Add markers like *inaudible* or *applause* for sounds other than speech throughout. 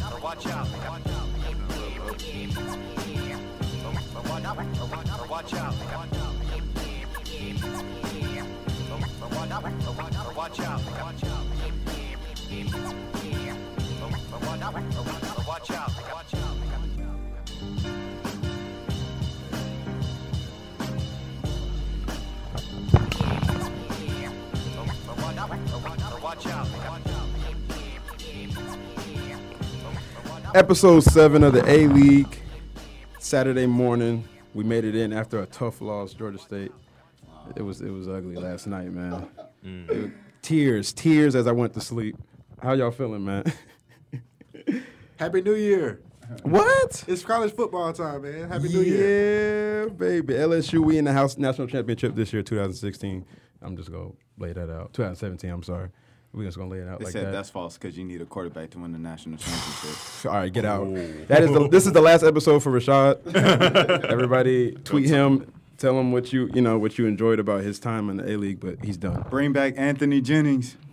out. Watch out. Watch out. Watch out. Watch out. Episode seven of the A League. Saturday morning, we made it in after a tough loss, Georgia State. It was it was ugly last night, man. Mm. It tears, tears as I went to sleep. How y'all feeling, man? *laughs* Happy New Year. what? It's college football time, man. Happy New Year. Yeah, baby. LSU, we in the house national championship this year, 2016. I'm just gonna lay that out. 2017. I'm sorry. We're just gonna lay it out They like said that. that's false because you need a quarterback to win the national championship. *sighs* All right, get out. That is the, this is the last episode for Rashad. *laughs* Everybody tweet him, tell him what you you know what you enjoyed about his time in the A League, but he's done. Bring back Anthony Jennings. *laughs*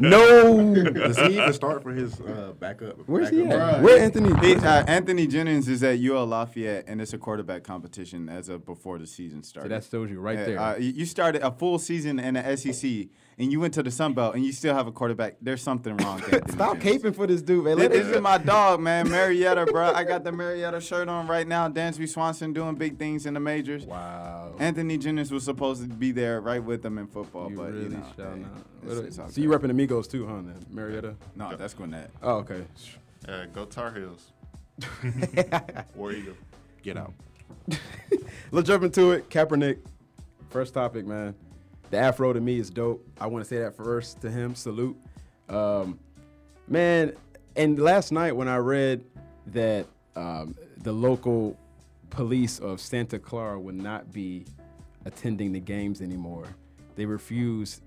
no. Does he even start for his uh, backup? Where's he backup? at? Where Anthony? He, uh, Anthony Jennings is at UL Lafayette, and it's a quarterback competition as of before the season So started. that shows you right Yeah, there. uh, you you started a full season in the SEC, and you went to the Sun Belt, and you still have a quarterback. There's something wrong. *laughs* Stop Jennings. caping for this dude, man. This, Let this it- is my dog, man, Marietta, bro. I got the Marietta shirt on right now. Dansby Swanson doing big things in the majors. Wow. Anthony Jennings was supposed to be there right with them in football, You but really you know, shall hey, not. it's- it's all so you good. repping Amigos too, huh? Then Marietta. No, that's Gwinnett. Oh, okay. Uh, go Tar Heels. *laughs* War Eagle. Get out. *laughs* Let's jump into it. Kaepernick. First topic, man. The afro to me is dope. I want to say that first to him. Salute. Um, man, and last night when I read that um, the local police of Santa Clara would not be attending the games anymore, they refused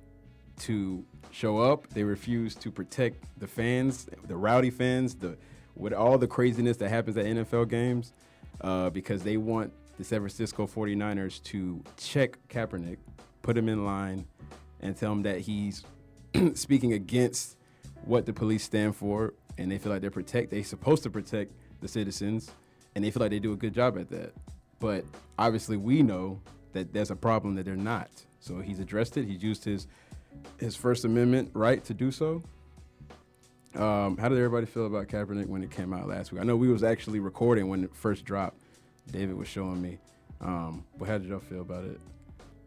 to show up. They refused to protect the fans, the rowdy fans, the with all the craziness that happens at NFL games, uh, because they want the San Francisco 49ers to check Kaepernick, put him in line, and tell him that he's *clears throat* speaking against what the police stand for, and they feel like they're protect. They're supposed to protect the citizens, and they feel like they do a good job at that. But obviously, we know that there's a problem that they're not. So he's addressed it. He's used his his First Amendment right to do so. Um, how did everybody feel about Kaepernick when it came out last week? I know we was actually recording when it first dropped. David was showing me. Um, but how did y'all feel about it?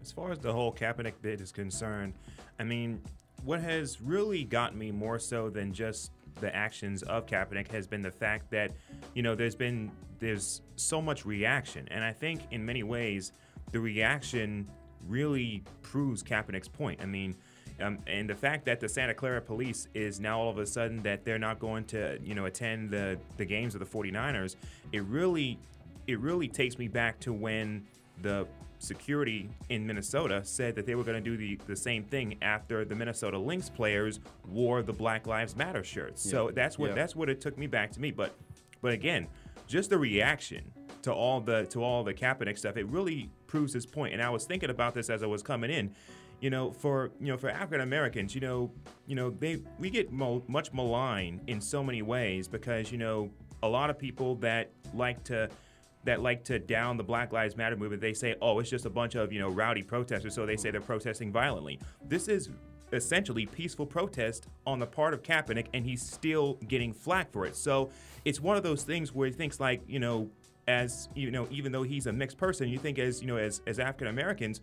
As far as the whole Kaepernick bit is concerned, I mean, what has really got me more so than just the actions of Kaepernick has been the fact that, you know, there's been there's so much reaction, and I think in many ways the reaction really proves Kaepernick's point. I mean. Um, and the fact that the Santa Clara police is now all of a sudden that they're not going to, you know, attend the, the games of the 49ers, it really it really takes me back to when the security in Minnesota said that they were going to do the, the same thing after the Minnesota Lynx players wore the Black Lives Matter shirts. So that's what Yeah. that's what it took me back to me. But but again, just the reaction to all the to all the Kaepernick stuff, it really proves his point. And I was thinking about this as I was coming in. You know, for you know, for African Americans, you know, you know, they we get mo- much maligned in so many ways because you know a lot of people that like to that like to down the Black Lives Matter movement, they say, oh, it's just a bunch of, you know, rowdy protesters, so they say they're protesting violently. This is essentially peaceful protest on the part of Kaepernick, and he's still getting flack for it. So it's one of those things where he thinks like, you know, as you know, even though he's a mixed person, you think as you know, as as African Americans,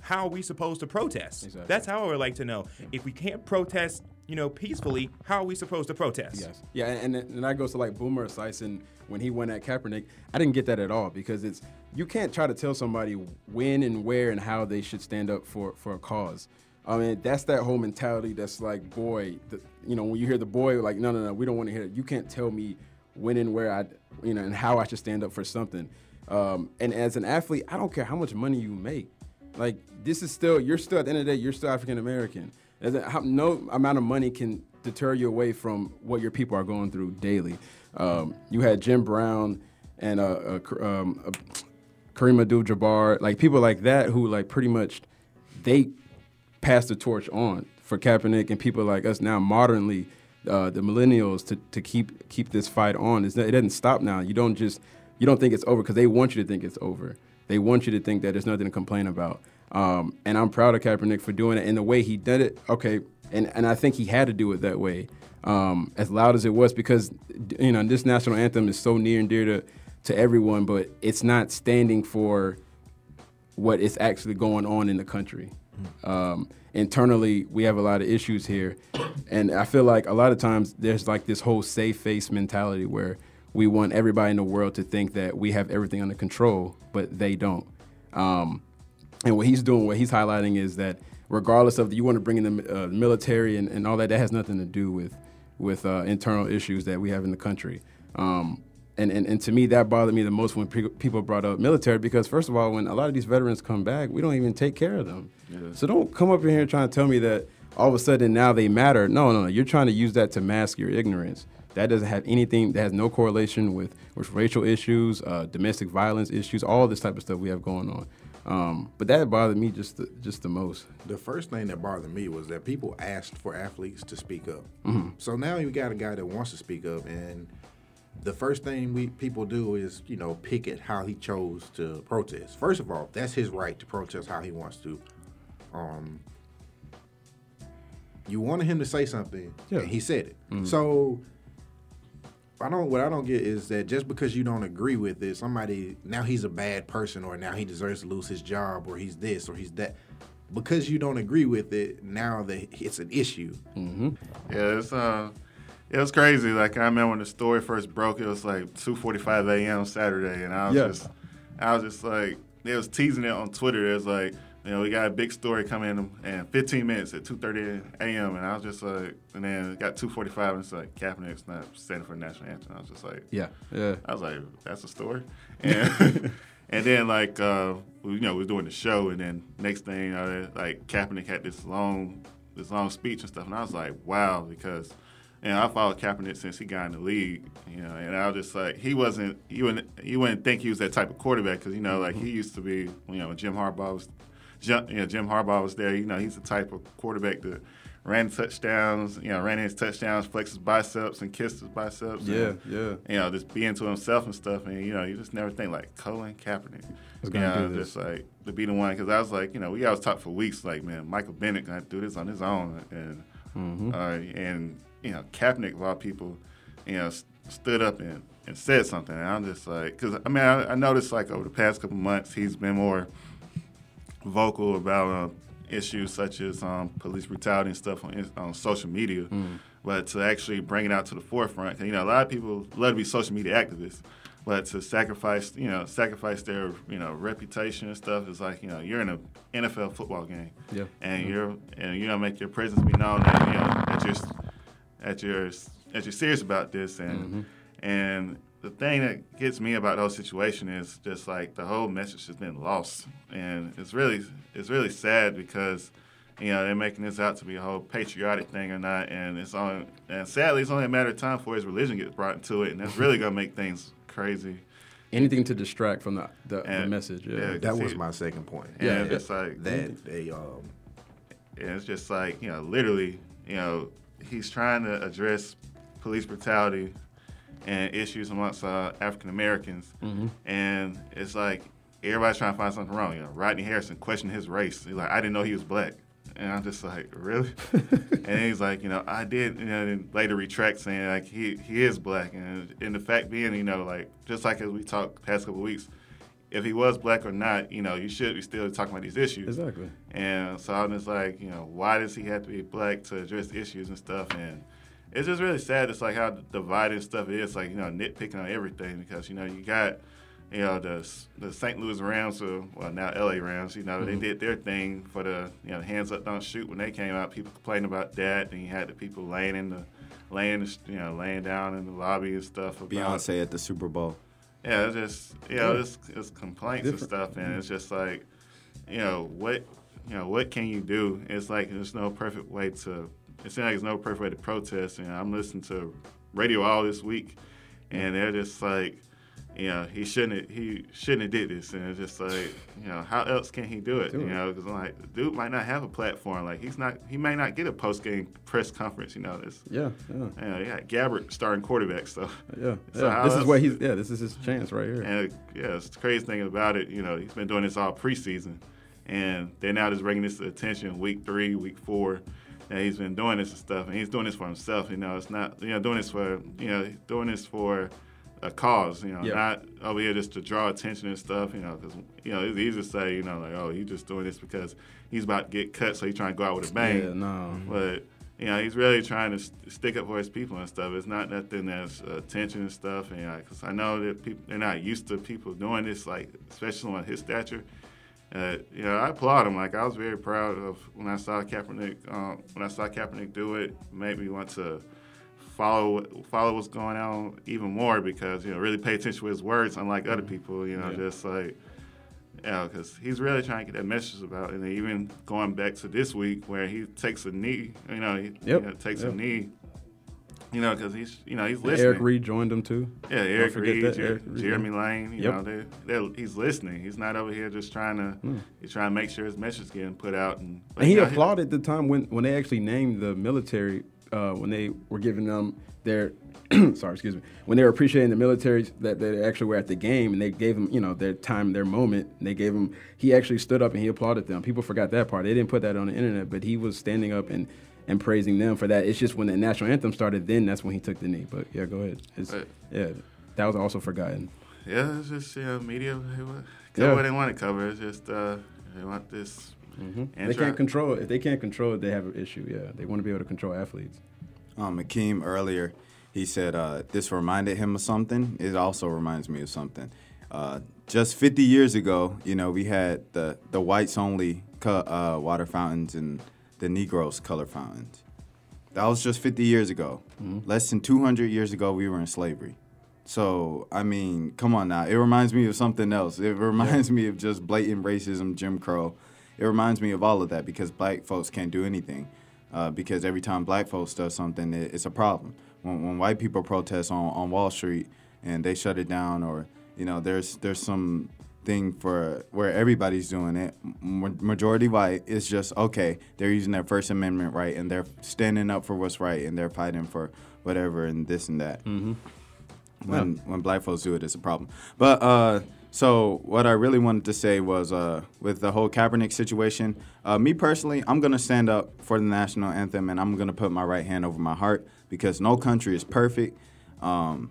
how are we supposed to protest? Exactly. That's how I would like to know. If we can't protest, you know, peacefully, how are we supposed to protest? Yes. Yeah, and, and that goes to like Boomer Esiason when he went at Kaepernick. I didn't get that at all because it's you can't try to tell somebody when and where and how they should stand up for for a cause. I mean, that's that whole mentality. That's like, boy, the, you know, when you hear the boy, like, no, no, no, we don't want to hear it. You can't tell me when and where I, you know, and how I should stand up for something. Um, and as an athlete, I don't care how much money you make. Like, this is still, you're still at the end of the day, you're still African American. No amount of money can deter you away from what your people are going through daily. Um, you had Jim Brown and uh, uh, um, uh, Kareem Abdul-Jabbar, like people like that who like pretty much they passed the torch on for Kaepernick and people like us now modernly uh, the millennials to, to keep keep this fight on. It's, it doesn't stop now. You don't just you don't think it's over because they want you to think it's over. They want you to think that there's nothing to complain about. Um, and I'm proud of Kaepernick for doing it and the way he did it. Okay, and and I think he had to do it that way, um, as loud as it was, because you know this national anthem is so near and dear to to everyone, but it's not standing for what is actually going on in the country. Um, internally, we have a lot of issues here, and I feel like a lot of times there's like this whole safe face mentality where we want everybody in the world to think that we have everything under control, but they don't. Um, and what he's doing, what he's highlighting is that regardless of you want to bring in the uh, military and, and all that, that has nothing to do with with uh, internal issues that we have in the country. Um, and, and, and to me, that bothered me the most when pe- people brought up military because, first of all, when a lot of these veterans come back, we don't even take care of them. So don't come up in here trying to tell me that all of a sudden now they matter. No, no, no. You're trying to use that to mask your ignorance. That doesn't have anything, that has no correlation with, with racial issues, uh, domestic violence issues, all this type of stuff we have going on. Um, but that bothered me just the, just the most. The first thing that bothered me was that people asked for athletes to speak up. Mm-hmm. So now you got a guy that wants to speak up, and the first thing we people do is you know pick at how he chose to protest. First of all, that's his right to protest how he wants to. Um, you wanted him to say something, Yeah. and he said it. Mm-hmm. So I don't. What I don't get is that just because you don't agree with it, somebody now he's a bad person, or now he deserves to lose his job, or he's this, or he's that. Because you don't agree with it, now that it's an issue. Yeah, it's uh, it was crazy. Like I remember when the story first broke, it was like 2:45 a.m. Saturday, and I was Yeah. just, I was just like, they was teasing it on Twitter. It was like, you know, we got a big story coming in in 15 minutes at 2:30 a.m. And I was just like, and then it got 2:45, and it's like Kaepernick's not standing for the national anthem. I was just like, Yeah, yeah. I was like, that's a story. And *laughs* and then like uh, you know, we was doing the show and then next thing you know, like Kaepernick had this long this long speech and stuff and I was like, wow, because you know, I followed Kaepernick since he got in the league, you know, and I was just like, he wasn't, you wouldn't, you wouldn't think he was that type of quarterback because you know, like he used to be, you know, Jim Harbaugh was, Jim, you know, Jim Harbaugh was there. You know, he's the type of quarterback that ran touchdowns, you know, ran his touchdowns, flexed his biceps, and kissed his biceps. Yeah, and, yeah. You know, just being to himself and stuff, and you know, you just never think like Colin Kaepernick. You know, do this. just like to be the one because I was like, you know, we always talked for weeks, like, man, Michael Bennett gonna do this on his own, and Mm-hmm. uh, and you know, Kaepernick, of all people, you know, s- stood up and, and said something, and I'm just like, because I mean, I, I noticed like over the past couple months, he's been more vocal about uh, issues such as um, police brutality and stuff on, on social media. But to actually bring it out to the forefront, 'cause, you know, a lot of people love to be social media activists, but to sacrifice, you know, sacrifice their, you know, reputation and stuff is like, you know, you're in an NFL football game, Yeah. and you're and you know make your presence be known that you know that you're that you're that you're serious about this and and the thing that gets me about those situations is just like the whole message has been lost and it's really it's really sad because you know they're making this out to be a whole patriotic thing or not and it's on and sadly it's only a matter of time before his religion gets brought into it and that's really gonna make things crazy Anything to distract from the the, the message. Yeah. yeah. That See, was my second point. and Yeah, it's like That they um And it's just like, you know, literally, you know, he's trying to address police brutality and issues amongst uh, African Americans. And it's like everybody's trying to find something wrong. You know, Rodney Harrison questioned his race. He's like, I didn't know he was black. And I'm just like, really? *laughs* and then he's like, you know, I did, you know, then later retract saying like he, he is black. And, and the fact being, you know, like just like as we talked past couple weeks, if he was black or not, you know, you should be still talking about these issues. Exactly. And so I'm just like, you know, why does he have to be black to address issues and stuff? And it's just really sad. It's like how divided stuff is, like, you know, nitpicking on everything because, you know, you got, you know, the the St. Louis Rams, or, well, now LA Rams, you know, they mm-hmm. did their thing for the, you know, hands up, don't shoot when they came out. People complaining about that. Then you had the people laying in the, laying, you know, laying down in the lobby and stuff. About, Beyonce at the Super Bowl. yeah, it's just you know, it's, it's complaints Different. and stuff, and it's just like, you know, what, you know, what can you do? It's like there's no perfect way to. It seems like there's no perfect way to protest. And I'm listening to radio all this week, and they're just like, you know, he shouldn't have, he shouldn't have did this, and it's just like, you know, how else can he do it? Do you know, because like, the dude might not have a platform. Like, he's not, he may not get a post game press conference. You know, this. Yeah, yeah, You know, got Gabbert starting quarterback, so yeah. So yeah. This is what he's. Yeah, this is his chance right here. and yeah, it's the crazy thing about it. You know, he's been doing this all preseason, and they're now just bringing this to attention week three, week four. That he's been doing this and stuff, and he's doing this for himself. You know, it's not you know doing this for you know doing this for a cause. You know, Yeah. not over here just to draw attention and stuff. You know, because you know it's easy to say you know like oh he's just doing this because he's about to get cut, so he's trying to go out with a bang. Yeah, no. But you know, he's really trying to stick up for his people and stuff. It's not nothing that's uh, attention and stuff. And because I know that people they're not used to people doing this, like especially on his stature. Uh, you know, I applaud him. Like I was very proud of when I saw Kaepernick. Um, when I saw Kaepernick do it, made me want to follow follow what's going on even more because you know really pay attention to his words, unlike other people. You know, Yeah. just like yeah, because he's really trying to get that message about, and even going back to this week where he takes a knee, you know, he Yep. you know, takes Yep. a knee, you know, because he's, you know, he's listening. Eric Reid joined him too. yeah, Eric Reid, that, Jer- Eric Reid, Jeremy. Lane, you Yep. know, they're, they're, he's listening. He's not over here just trying to, he's trying to make sure his message is getting put out. And, And he applauded the time when, when they actually named the military, uh, when they were giving them their, *clears throat* sorry, excuse me, when they were appreciating the military that they actually were at the game and they gave them, you know, their time, their moment. And they gave him, he actually stood up and he applauded them. People forgot that part. They didn't put that on the internet, but he was standing up and, and praising them for that. It's just when the national anthem started, then that's when he took the knee. But yeah, go ahead. It's, Right. yeah, that was also forgotten. Yeah, it's just, you know, media, they want- Yeah. what they want to cover. It's just, uh, they want this. They can't control it. If they can't control it, they have an issue. Yeah, they want to be able to control athletes. Um, Akeem earlier, he said uh, this reminded him of something. It also reminds me of something. Uh, just 50 years ago, you know, we had the the whites only co- uh, water fountains and the Negroes color fountains. That was just 50 years ago. Less than 200 years ago, we were in slavery. So I mean, come on now. It reminds me of something else. It reminds me of just blatant racism, Jim Crow. It reminds me of all of that because black folks can't do anything. Uh, because every time black folks does something, it, it's a problem. When, when white people protest on, on Wall Street and they shut it down, or you know, there's there's some thing for where everybody's doing it. Majority white is just okay. They're using their First Amendment right, and they're standing up for what's right, and they're fighting for whatever and this and that when when black folks do it, it's a problem. But uh, so what I really wanted to say was uh, with the whole Kaepernick situation, uh, me personally, I'm gonna stand up for the national anthem and I'm gonna put my right hand over my heart because no country is perfect. Um,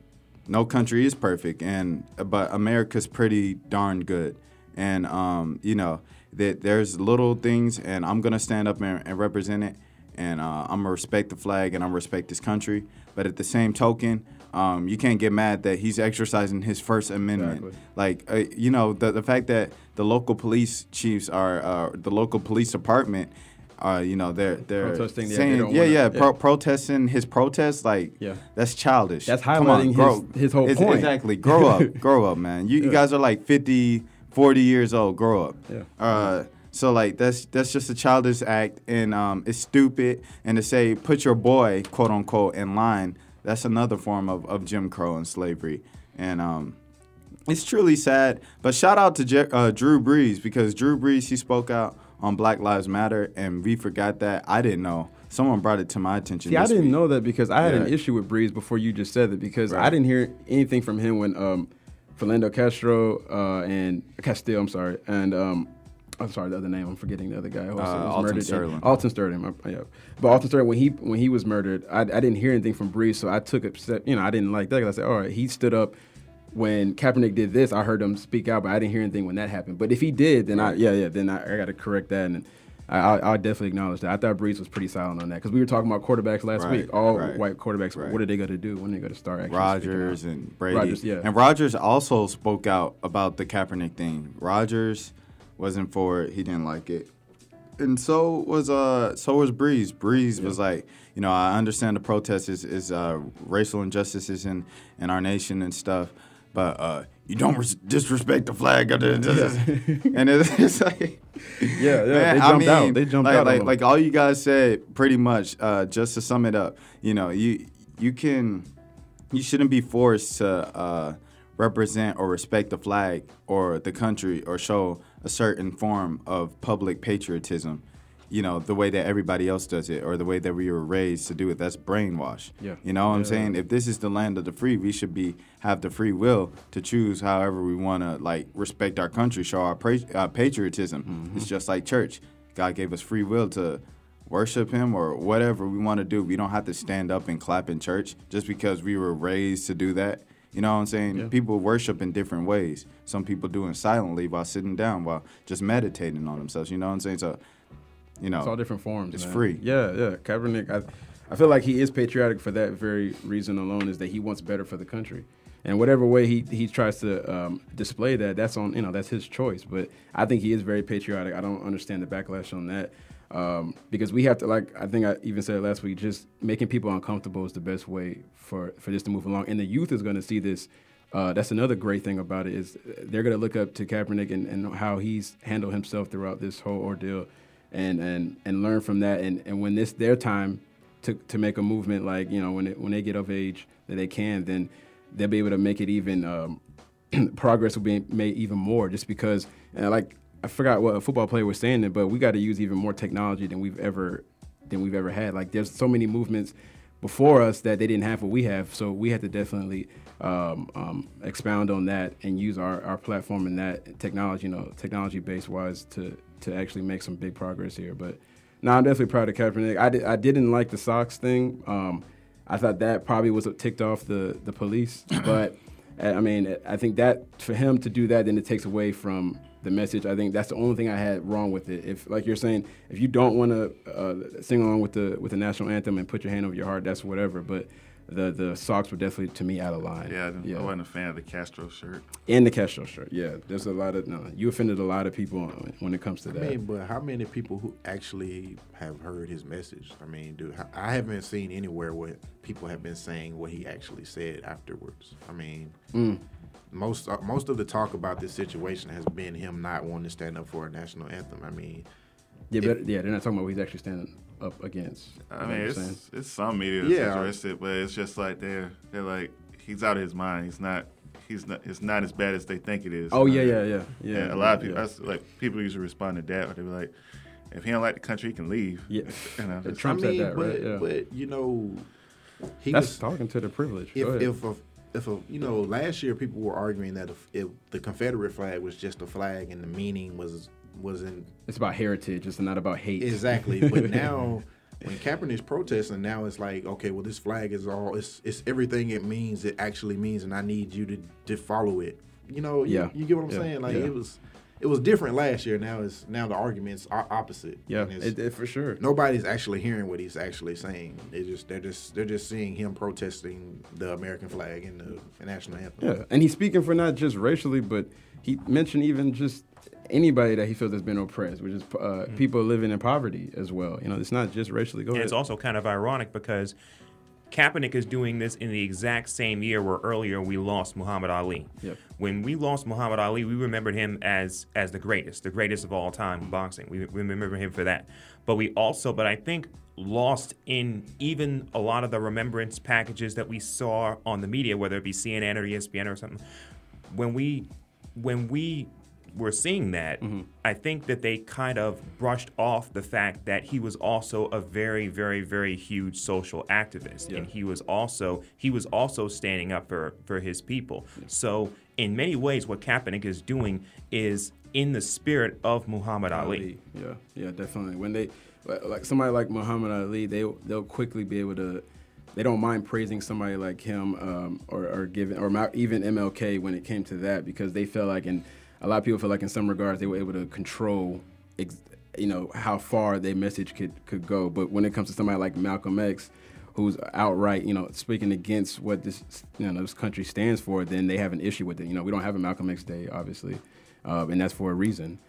no country is perfect, and but America's pretty darn good. And um, you know that there's little things, and I'm gonna stand up and, and represent it and uh, I'm gonna respect the flag and I'm gonna respect this country. But at the same token, um, you can't get mad that he's exercising his First Amendment. Exactly. Like uh, you know, the the fact that the local police chiefs are uh, the local police department. Uh, you know they're they're Protesting, yeah, they saying don't yeah wanna- yeah, yeah. Pro- protesting his protest like Yeah. that's childish. That's Come on, highlighting his- grow. his whole It's- point. Exactly. Grow up, *laughs* grow up, man. You, you guys are like 50, 40 years old. Grow up. Yeah. Uh, so like that's that's just a childish act and um, it's stupid. And to say put your boy quote unquote in line, that's another form of, of Jim Crow and slavery. And um, it's truly sad. But shout out to Je- uh, Drew Brees because Drew Brees he spoke out on Black Lives Matter and we forgot that. I didn't know. Someone brought it to my attention. See, I didn't week. know that because I had an issue with Brees before you just said that because I didn't hear anything from him when um, Philando Castro uh, and Castillo, I'm sorry, and um, I'm sorry, the other name, I'm forgetting the other guy who also Uh, was Alton murdered. Sterling. Alton Sterling, my- yeah. But Alton Sterling, when he when he was murdered, I, I didn't hear anything from Brees, so I took it. step- You know, I didn't like that. I said, all right, he stood up. When Kaepernick did this, I heard him speak out, but I didn't hear anything when that happened. But if he did, then I yeah yeah, then I, I got to correct that and. I, I, I'll definitely acknowledge that. I thought Brees was pretty silent on that because we were talking about quarterbacks last Right, week. All right, white quarterbacks. right. What are they going to do? When they going to start actually Rodgers and Brady. Rodgers, yeah. And Rodgers also spoke out about the Kaepernick thing. Rodgers wasn't for it. He didn't like it. And so was uh so was Brees. Brees was like, you know, I understand the protest is, is uh, racial injustices in, in our nation and stuff, but uh, you don't res- disrespect the flag. *laughs* and it's, it's like, Yeah, yeah, Man, they I jumped out. mean, They jumped like, out Like, like all you guys said, pretty much. Uh, just to sum it up, you know, you you can, you shouldn't be forced to uh, represent or respect the flag or the country or show a certain form of public patriotism, you know, the way that everybody else does it or the way that we were raised to do it. That's brainwash. Yeah. You know what I'm Yeah. saying? If this is the land of the free, we should be have the free will to choose however we want to like respect our country, show our pra- uh, patriotism. Mm-hmm. It's just like church. God gave us free will to worship him or whatever we want to do. We don't have to stand up and clap in church just because we were raised to do that. You know what I'm saying? Yeah. People worship in different ways. Some people do it silently while sitting down, while just meditating on themselves. You know what I'm saying? So, you know, It's all different forms. It's man. free. Yeah, yeah. Kaepernick, I, I feel like he is patriotic for that very reason alone, is that he wants better for the country. And whatever way he, he tries to um, display that, that's on you know that's his choice. But I think he is very patriotic. I don't understand the backlash on that um, because we have to like I think I even said it last week. Just making people uncomfortable is the best way for for this to move along. And the youth is going to see this. Uh, that's another great thing about it is they're going to look up to Kaepernick and, and how he's handled himself throughout this whole ordeal and and and learn from that. And and when it's their time to to make a movement, like you know, when it, when they get of age that they can, then they'll be able to make it even. Um, *clears throat* progress will be made even more, just because, like I forgot what a football player was saying, it, but we got to use even more technology than we've ever than we've ever had. Like there's so many movements before us that they didn't have what we have, so we had to definitely um, um, expound on that and use our, our platform and that technology, you know, technology based wise to to actually make some big progress here. But no, I'm definitely proud of Kaepernick. I, di- I didn't like the socks thing. Um, I thought that probably was ticked off the the police, *coughs* but. I I mean, I think that for him to do that, then it takes away from the message. I think that's the only thing I had wrong with it. If, like you're saying, if you don't want to uh, sing along with the with the national anthem and put your hand over your heart, that's whatever. But the the socks were definitely to me out of line. Yeah, I, didn't- I wasn't a fan of the Castro shirt. And the Castro shirt. Yeah, there's a lot of no. You offended a lot of people when it comes to I that. mean, but how many people who actually have heard his message? I mean, dude, I haven't seen anywhere where people have been saying what he actually said afterwards. I mean, Mm. most uh, most of the talk about this situation has been him not wanting to stand up for a national anthem. I mean, yeah, but yeah, they're not talking about what he's actually standing up against. I mean, it's it's some media that's Yeah. interested, but it's just like they're they're like he's out of his mind. He's not he's not it's not as bad as they think it is. Oh You yeah, know? yeah, yeah, yeah. And a lot of people, yeah. that's like people usually respond to that, but they be like, if he don't like the country, he can leave. Yeah. You know, Trump I said mean, that, but right? Yeah. but you know, he That's was talking to the privilege. If if a, if a you know last year people were arguing that if, if the Confederate flag was just a flag and the meaning was wasn't it's about heritage. It's not about hate. exactly, but *laughs* now when Kaepernick's protesting, now it's like okay, well this flag is all it's it's everything it means. It actually means, and I need you to to follow it. You know, you, Yeah. you get what I'm Yeah. saying? Like Yeah. it was it was different last year. Now it's now the arguments are opposite. yeah, it, it, for sure. nobody's actually hearing what he's actually saying. They just they're just they're just seeing him protesting the American flag and the national anthem. Yeah, and he's speaking for not just racially, but he mentioned even just anybody that he feels has been oppressed, which is uh, people living in poverty as well. You know, it's not just racially. Go And ahead. it's also kind of ironic because Kaepernick is doing this in the exact same year where earlier we lost Muhammad Ali. Yep. When we lost Muhammad Ali, we remembered him as as the greatest, the greatest of all time in boxing. We, we remember him for that. But we also, but I think lost in even a lot of the remembrance packages that we saw on the media, whether it be CNN or ESPN or something. When we when we were seeing that, Mm-hmm. I think that they kind of brushed off the fact that he was also a very, very, very huge social activist, Yeah. and he was also he was also standing up for for his people. So in many ways, what Kaepernick is doing is in the spirit of Muhammad Ali. Yeah, yeah, definitely. When they like- somebody like Muhammad Ali, they they'll quickly be able to. They don't mind praising somebody like him um, or, or giving or even MLK when it came to that because they felt like in a lot of people feel like in some regards they were able to control, ex, you know, how far their message could could go. But when it comes to somebody like Malcolm X, who's outright, you know, speaking against what this you know this country stands for, then they have an issue with it. You know, we don't have a Malcolm X Day, obviously, uh, and that's for a reason.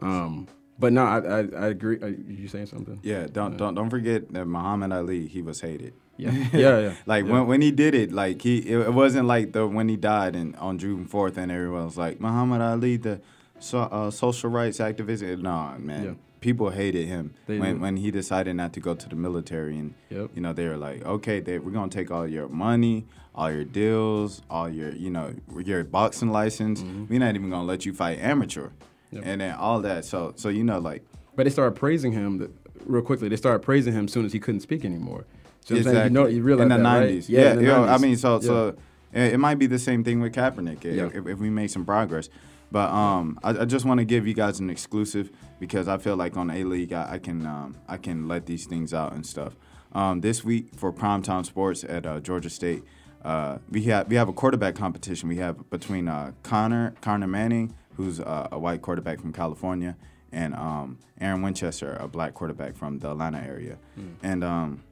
Um, but no, I, I, I agree. Are you saying something? Yeah, don't don't don't forget that Muhammad Ali, he was hated. Yeah, *laughs* yeah, yeah. like yeah. when when he did it, like he it, wasn't like the when he died and on June fourth and everyone was like Muhammad Ali, the so, uh, social rights activist. No, man, people hated him They when when he decided not to go to the military, and Yep. you know they were like, okay, they, we're gonna take all your money, all your deals, all your you know your boxing license. We're not even gonna let you fight amateur, Mm-hmm. Yep. and then all that. So so you know like But they started praising him th- real quickly. They started praising him as soon as he couldn't speak anymore. So I'm you know, you realize in the that, right? nineties. Yeah, Yeah, the you know, I mean, so Yeah. so it, might be the same thing with Kaepernick if, Yeah. if, if we make some progress. But um, I, I just want to give you guys an exclusive because I feel like on A League I, I can um, I can let these things out and stuff. Um, this week for Primetime Sports at uh, Georgia State, uh, we have we have a quarterback competition. We have between uh, Connor Connor Manning, who's uh, a white quarterback from California, and um, Aaron Winchester, a black quarterback from the Atlanta area, and um,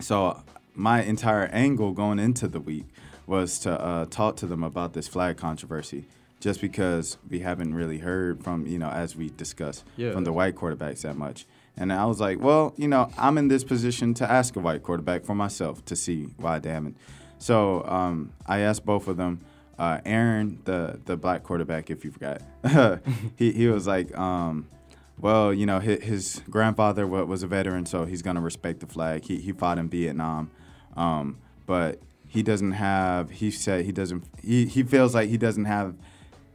so my entire angle going into the week was to uh, talk to them about this flag controversy, just because we haven't really heard from you know as we discussed Yeah. from the white quarterbacks that much. And I was like, well, you know, I'm in this position to ask a white quarterback for myself to see why they haven't. So um, I asked both of them. Uh, Aaron, the the black quarterback, if you forgot, *laughs* he he was like, um, well, you know, his, his grandfather was a veteran, so he's gonna respect the flag. He he fought in Vietnam, um, but he doesn't have. He said he doesn't. He he feels like he doesn't have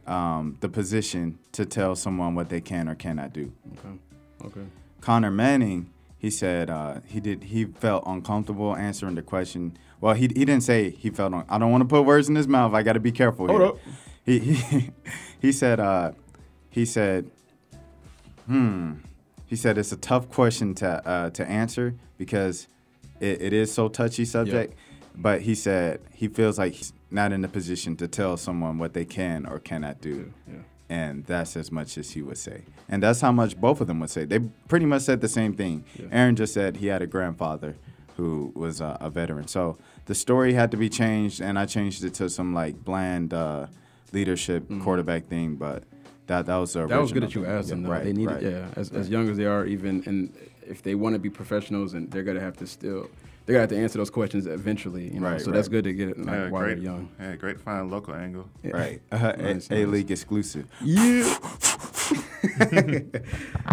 um, the position to tell someone what they can or cannot do. Okay. Okay. Connor Manning, he said uh, he did. He felt uncomfortable answering the question. Well, he he didn't say he felt. Un- I don't want to put words in his mouth. I got to be careful. Hold here. up. He *laughs* he he said. Uh, he said. Hmm. He said it's a tough question to uh, to answer because it, it is so touchy subject. But he said he feels like he's not in a position to tell someone what they can or cannot do. Yeah. And that's as much as he would say. And that's how much both of them would say. They pretty much said the same thing. Yeah. Aaron just said he had a grandfather who was uh, a veteran. So the story had to be changed, and I changed it to some like bland uh, leadership quarterback thing. But that that was the. That was good that you asked them. Yeah, Though. Right, they need right. it, yeah. As, as young as they are, even and if they want to be professionals, and they're gonna have to still, they're gonna have to answer those questions evenally. You know, Right, so that's good to get it like, Yeah, while great, they're young. yeah, great to find local angle. Yeah. Right. *laughs* Uh, Nice, A nice. League exclusive. Yeah. *laughs*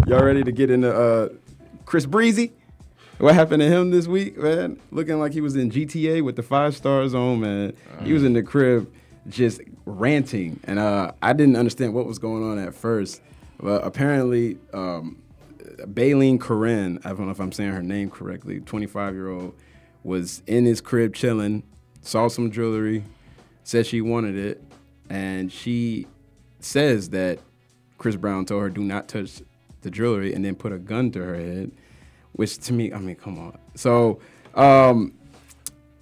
Y'all ready to get into uh, Chris Breezy? What happened to him this week, man? Looking like he was in GTA with the five stars on, man. He was in the crib just ranting, and uh, I didn't understand what was going on at first. But apparently, um, Baylee Curran, I don't know if I'm saying her name correctly, 25 year old, was in his crib chilling, saw some jewelry, said she wanted it, and she says that Chris Brown told her do not touch the jewelry and then put a gun to her head, which to me, I mean, come on. So, um,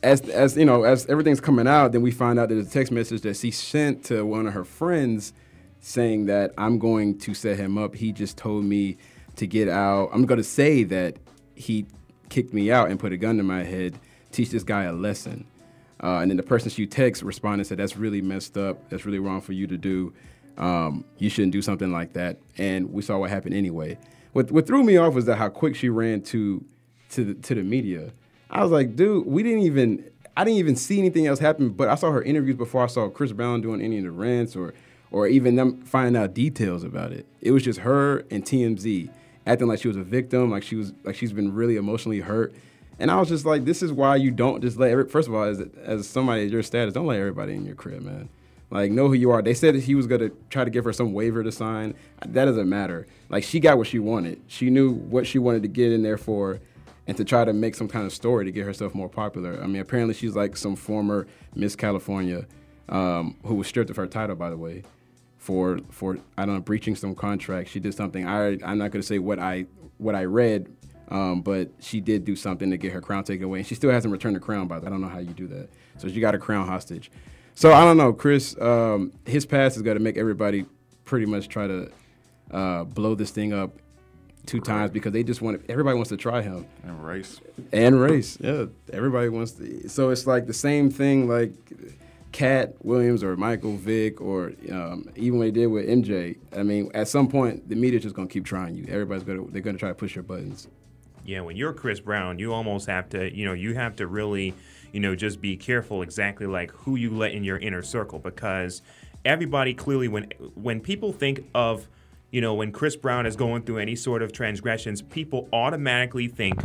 as as you know, as everything's coming out, then we find out there's a text message that she sent to one of her friends saying that I'm going to set him up. He just told me to get out. I'm going to say that he kicked me out and put a gun to my head. Teach this guy a lesson. Uh, and then the person she texts responded said, "That's really messed up. That's really wrong for you to do. Um, you shouldn't do something like that." And we saw what happened anyway. What what threw me off was that how quick she ran to to the, to the media. I was like, dude, we didn't even. I didn't even see anything else happen, but I saw her interviews before I saw Chris Brown doing any of the rants or or even them finding out details about it. It was just her and TMZ acting like she was a victim, like she was like she's been really emotionally hurt. And I was just like, this is why you don't just let every, first of all, as as somebody your status, don't let everybody in your crib, man. Like know who you are. They said that he was gonna try to give her some waiver to sign. That doesn't matter. Like she got what she wanted. She knew what she wanted to get in there for and to try to make some kind of story to get herself more popular. I mean, apparently she's like some former Miss California um, who was stripped of her title, by the way, for for I don't know breaching some contract. She did something. I I'm not going to say what I what I read, um, but she did do something to get her crown taken away, and she still hasn't returned the crown. By the way, I don't know how you do that. So she got a crown hostage. So I don't know, Chris. Um, his past is to make everybody pretty much try to uh, blow this thing up two times because they just want everybody wants to try him And race. and race. Yeah, everybody wants to. So it's like the same thing, like Katt Williams or Michael Vick or um, even what they did with MJ. I mean, at some point, the media's just gonna keep trying you. Everybody's gonna they're gonna try to push your buttons. Yeah, when you're Chris Brown, you almost have to, you know, you have to really, you know, just be careful exactly like who you let in your inner circle because everybody clearly when when people think of you know, when Chris Brown is going through any sort of transgressions, people automatically think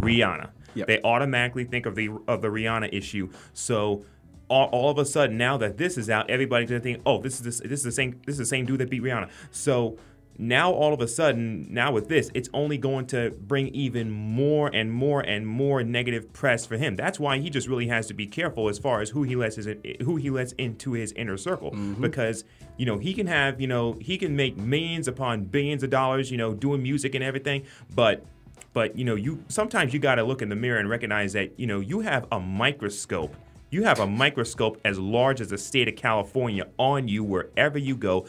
Rihanna. Yep. They automatically think of the of the Rihanna issue. So all, all of a sudden, now that this is out, everybody's gonna think, oh, this is this, this is the same this is the same dude that beat Rihanna. So now all of a sudden, now with this, it's only going to bring even more and more and more negative press for him. That's why he just really has to be careful as far as who he lets his who he lets into his inner circle. Mm-hmm. Because you know he can have you know he can make millions upon billions of dollars you know doing music and everything, but but you know you sometimes you got to look in the mirror and recognize that you know you have a microscope. You have a microscope as large as the state of california on you wherever you go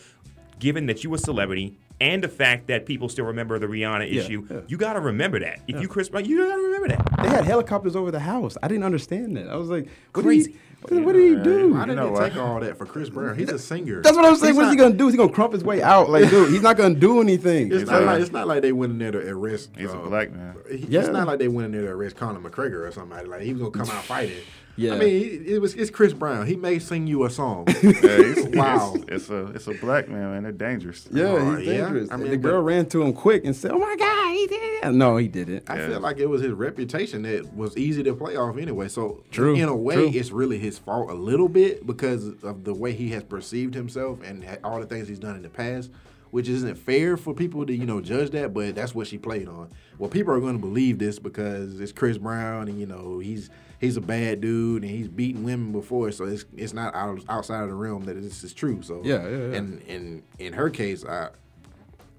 given that you a celebrity and the fact that people still remember the rihanna Yeah, issue yeah. you got to remember that if you chris brown you got to remember that They had helicopters over the house. I didn't understand that. I was like, what Crazy. Did he, what, what did he do? Why did know they what? take all that for Chris Brown? He's a singer. That's what I'm saying. He's What's he gonna do? Is he gonna crump his way out? Like, dude, he's not gonna do anything. It's He's not like it's not like they went in there to arrest. He's a uh, black man. he- Yeah. It's not like they went in there to arrest Conor McGregor or somebody. Like he was gonna come out fighting. Yeah. I mean, it, it was it's Chris Brown. He may sing you a song. *laughs* Yeah, he's- Wow. It's, it's a it's a black man, man. They're dangerous. Yeah, Oh, he's yeah? dangerous. I mean, the girl but- ran to him quick and said, "Oh my God, he did it." No, he didn't. I Yeah. feel like it was his reputation that was easy to play off anyway. So True, in a way, true. it's really his fault a little bit because of the way he has perceived himself and all the things he's done in the past, which isn't fair for people to you know judge that. But that's what she played on. Well, people are going to believe this because it's Chris Brown and you know he's he's a bad dude and he's beaten women before, so it's it's not out, outside of the realm that this is true. So Yeah, yeah, yeah. And in in her case, I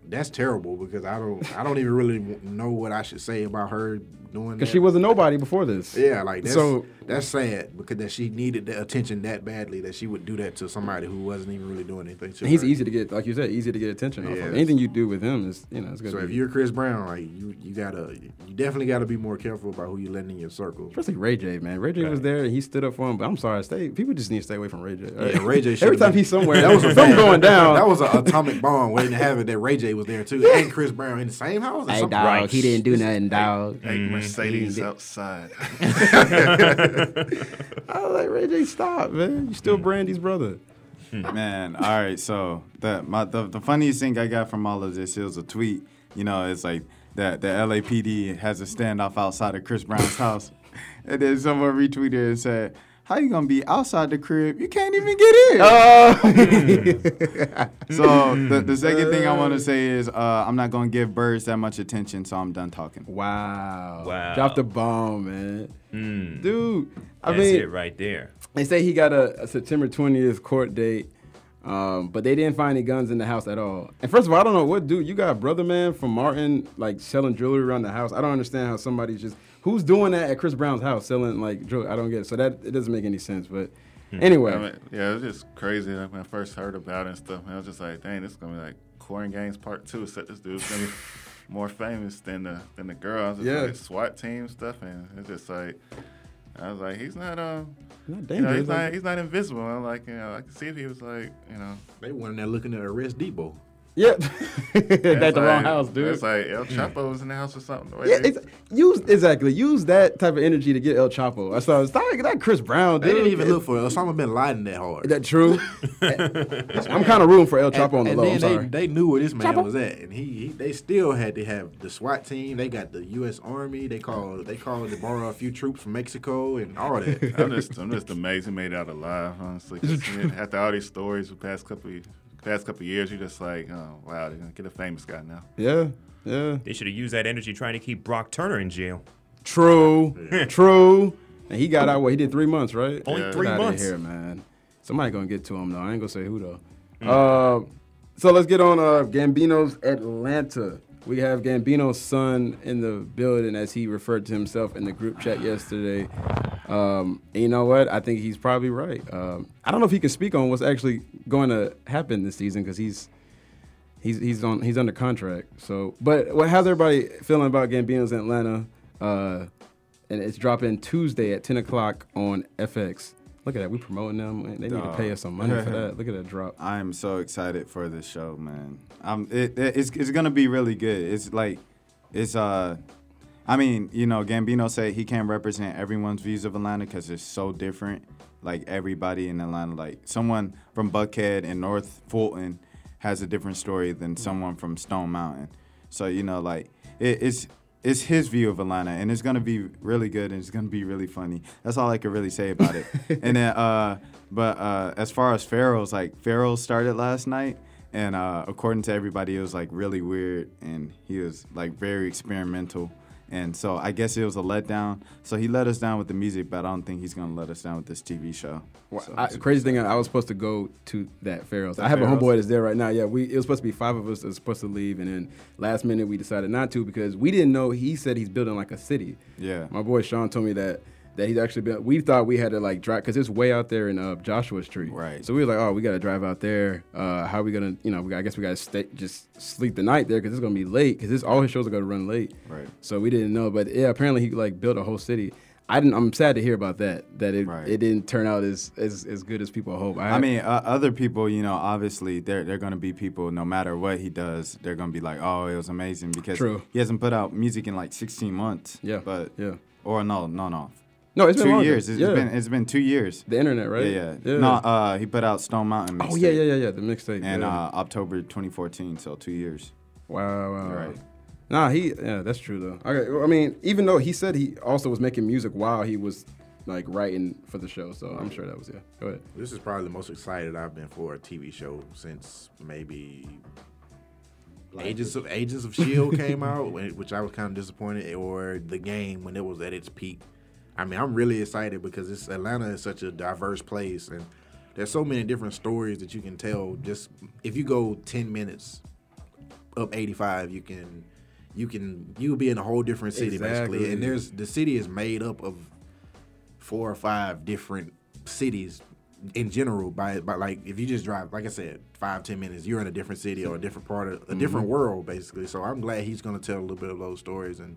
that's terrible because I don't I don't even really know what I should say about her doing Because she was a nobody before this. yeah like that's So- that's sad because that she needed the attention that badly that she would do that to somebody who wasn't even really doing anything. To And he's her. easy to get, like you said, easy to get attention off Yeah, of. Anything you do with him is, you know, it's So gonna if you're Chris Brown, like you you gotta you definitely gotta be more careful about who you're letting in your circle. Especially Ray J, man. Ray J was there and he stood up for him. But I'm sorry, stay. People just need to stay away from Ray J. Yeah, Ray J. *laughs* Every time been- he's somewhere, *laughs* That was a something going down. That was an atomic bomb waiting to have it. That Ray J was there too, and Chris Brown in the same house. Hey, dog, Right. he didn't do nothing, dog. Hey, Mhm. Mercedes mm, outside. *laughs* *laughs* I was like, Ray J, stop, man. You still mm. Brandy's brother. Hmm. Man, all right. So the my the, the funniest thing I got from all of this is a tweet. You know, it's like that the LAPD has a standoff outside of Chris Brown's house, *laughs* and then someone retweeted and said, "How you gonna be outside the crib? You can't even get in." Oh, *laughs* So the, the second thing I want to say is uh, I'm not gonna give birds that much attention, so I'm done talking. wow. Wow. Drop the bomb, man. Mm, Dude, I that's mean, it right there They say he got a, a September 20th court date, um, but they didn't find any guns in the house at all. And first of all, I don't know what dude you got, brother man from Martin, like selling jewelry around the house. I don't understand how somebody's just who's doing that at Chris Brown's house selling like drugs? I don't get it. So that it doesn't make any sense. But anyway, I mean, yeah, it was just crazy. Like, when I first heard about it and stuff, man, I was just like, dang, this is gonna be like Korryn Gaines Part Two. Except this dude's gonna be *laughs* more famous than the than the girl. I was just Yeah. like SWAT team stuff, and it's just like. I was like, he's not um, not you know, he's like- not he's not invisible. I'm like, you know, I can see if he was like, you know, They went in there looking to arrest Debo. Yeah, *laughs* that's it's the wrong house, dude. It's like El Chapo was in the house or something. The yeah, they- it's, use exactly use that type of energy to get El Chapo. I saw it's not that Chris Brown. They didn't even look for Osama bin Laden that hard. Is that true? *laughs* I'm kind of rooting for El Chapo on the and low. I'm they, sorry. they knew where this man Chapo. was at, and he, he they still had to have the SWAT team. They got the U.S. Army. They called they called to borrow a few troops from Mexico and all that. I'm just, I'm just amazed he made out alive, honestly. 'cause, you *laughs* after all these stories the past couple, of, past couple of years, you're just like, oh wow, they're gonna get a famous guy now. yeah, yeah. they should have used that energy trying to keep brock turner in jail True, *laughs* true. And he got out. What he did three months, right? Only Yeah. three Get outta months. Here, man. Somebody gonna get to him though. I ain't gonna say who though. Uh, so let's get on uh, Gambino's Atlanta. We have Gambino's son in the building, as he referred to himself in the group chat yesterday. Um, you know what? I think he's probably right. Um, I don't know if he can speak on what's actually going to happen this season because he's he's he's on he's under contract. So, but what how's everybody feeling about Gambino's Atlanta? Uh, and it's dropping Tuesday at ten o'clock on FX. Look at that, we promoting them. Man, They need to pay us some money for that. *laughs* Look at that drop. I am so excited for this show, man. Um, it, it- it's it's gonna be really good. It's like, it's uh, I mean, you know, Gambino said he can't represent everyone's views of Atlanta because it's so different. Like everybody in Atlanta, like someone from Buckhead and North Fulton has a different story than someone from Stone Mountain. So you know, like it, it's it's his view of Atlanta, and it's gonna be really good, and it's gonna be really funny. That's all I could really say about it. *laughs* and then, uh, but uh, as far as Pharos, like Pharaoh started last night, and uh, according to everybody, it was like really weird, and he was like very experimental. And so I guess it was a letdown. So he let us down with the music, but I don't think he's gonna let us down with this TV show. Well, So I, crazy thing, I was supposed to go to that Pharos. I have a homeboy that's there right now. Yeah, we it was supposed to be five of us that was supposed to leave, and then last minute we decided not to because we didn't know. He said he's building like a city. Yeah. My boy Sean told me that that he's actually been. We thought we had to like drive because it's way out there in uh, Joshua Tree. Right. So we were like, oh, we got to drive out there. Uh, how are we gonna, you know, we I guess we got to stay, just sleep the night there because it's gonna be late because this all his shows are gonna run late. Right. So we didn't know, but yeah, apparently he like built a whole city. I didn't. I'm sad to hear about that. That it, Right. it didn't turn out as, as as good as people hope. I mean, uh, other people, you know, obviously they're they're gonna be people. No matter what he does, they're gonna be like, "Oh, it was amazing," because True. he hasn't put out music in like 16 months. Yeah, but yeah. or no, no, no, No, it's been two longer. years. It's Yeah. been it's been two years. the internet, right? Yeah, yeah. No, uh, he put out Stone Mountain. oh yeah, yeah, yeah, yeah. The mixtape. In yeah. uh, October 2014, so two years. Wow, wow. Right. Nah, he yeah, that's true though. Okay, well, I mean, even though he said he also was making music while he was like writing for the show, so I'm sure that was yeah. Go ahead. This is probably the most excited I've been for a TV show since maybe Agents of Agents of Shield *laughs* came out, which I was kind of disappointed, or the game when it was at its peak. I mean, I'm really excited because it's Atlanta is such a diverse place, and there's so many different stories that you can tell. Just if you go 10 minutes up 85, you can you can you'll be in a whole different city Exactly. basically, and there's the city is made up of four or five different cities in general by by like if you just drive like I said five ten minutes you're in a different city or a different part of a different mm-hmm. world basically so I'm glad he's gonna tell a little bit of those stories and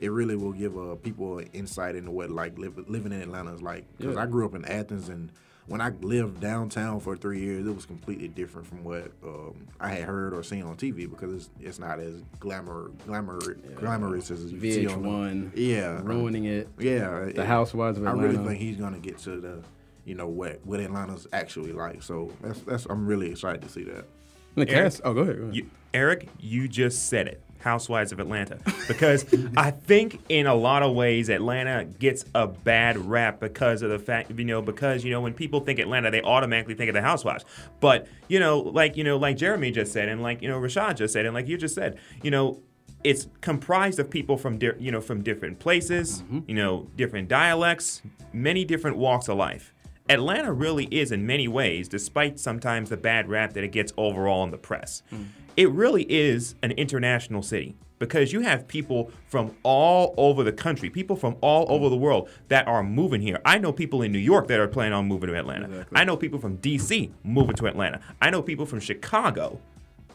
it really will give uh, people insight into what like live, living in Atlanta is like because Yeah. I grew up in Athens and when I lived downtown for three years it was completely different from what um, I had heard or seen on TV because it's, it's not as glamour glamour glamorous as you see on the- VH1. yeah ruining it. yeah, The it- Housewives of Atlanta. I really think he's gonna get to the, you know, what what Atlanta's actually like. So that's that's I'm really excited to see that. And the Eric, cast. Oh, go ahead. Go ahead. You, Eric, you just said it. Housewives of Atlanta. Because *laughs* I think in a lot of ways Atlanta gets a bad rap because of the fact, you know, because, you know, when people think Atlanta, they automatically think of the Housewives. But, you know, like, you know, like Jeremy just said, and like, you know, Rashad just said, and like you just said, you know, it's comprised of people from, di- you know, from different places, mm-hmm. you know, different dialects, many different walks of life. Atlanta really is, in many ways, despite sometimes the bad rap that it gets overall in the press, mm. it really is an international city because you have people from all over the country, people from all over mm. the world that are moving here. I know people in New York that are planning on moving to Atlanta. I know people from D.C. moving to Atlanta. I know people from Chicago,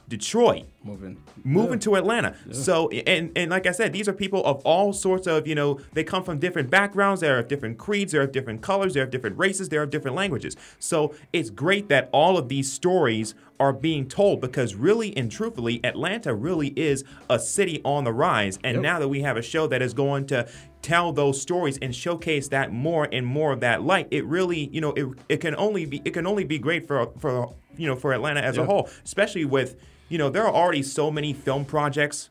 Detroit, Moving. moving to Atlanta. So and and like I said, these are people of all sorts of you know they come from different backgrounds. They're of different creeds. They're of different colors. They're of different races. They're of different languages. So it's great that all of these stories are being told because really and truthfully, Atlanta really is a city on the rise. And Yep. now that we have a show that is going to tell those stories and showcase that more and more of that light, it really you know it, it can only be it can only be great for for you know for Atlanta as a whole, especially with you know there are already so many film projects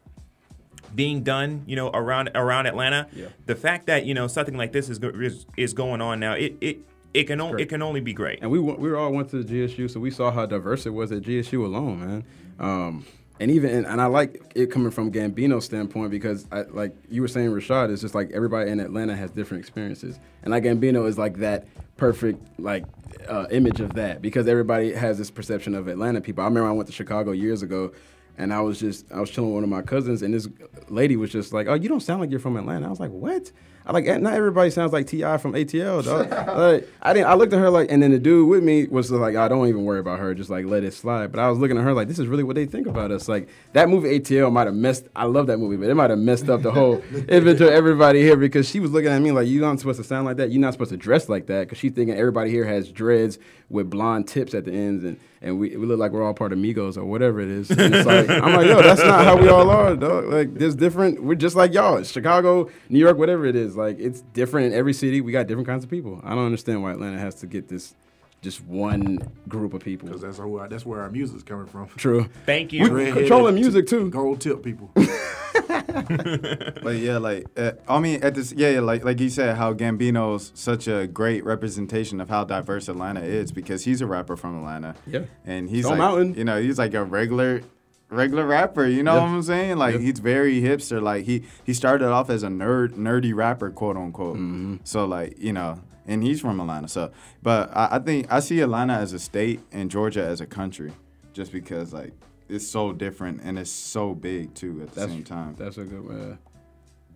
being done, you know, around around Atlanta. Yeah. The fact that you know something like this is is, is going on now, it it it can only it can only be great. And we we all went to the GSU, so we saw how diverse it was at GSU alone, man. Um, and even and, and I like it coming from Gambino's standpoint because I, like you were saying, Rashad, it's just like everybody in Atlanta has different experiences, and like Gambino is like that perfect like uh, image of that because everybody has this perception of Atlanta people. I remember I went to Chicago years ago. And I was just, I was chilling with one of my cousins, and this lady was just like, "Oh, you don't sound like you're from Atlanta." I was like, "What?" I like, not everybody sounds like T.I. from ATL. Dog. *laughs* like, I didn't. I looked at her like, and then the dude with me was like, "I don't even worry about her. Just like let it slide." But I was looking at her like, "This is really what they think about us." Like that movie ATL might have messed. I love that movie, but it might have messed up the whole *laughs* of everybody here because she was looking at me like, "You're not supposed to sound like that. You're not supposed to dress like that." Because she's thinking everybody here has dreads with blonde tips at the ends, and and we, we look like we're all part of Migos or whatever it is. And it's like, I'm like, yo, that's not how we all are, dog. Like, there's different. We're just like y'all. Chicago, New York, whatever it is. Like, it's different in every city. We got different kinds of people. I don't understand why Atlanta has to get this just one group of people. Because that's who I, that's where our music's coming from. True. Thank We you. Redheaded controlling music too. Gold tip people. *laughs* *laughs* But yeah, like uh, I mean, at this, yeah, yeah, like like you said, how Gambino's such a great representation of how diverse Atlanta is because he's a rapper from Atlanta. Yeah. and he's like, Mountain. you know, he's like a regular, regular rapper. You know Yeah. what I'm saying? Like Yeah. he's very hipster. Like he he started off as a nerd, nerdy rapper, quote unquote. Mm-hmm. So like you know, and he's from Atlanta. So, but I, I think I see Atlanta as a state and Georgia as a country, just because like it's so different and it's so big too at the That's same time. That's a good one.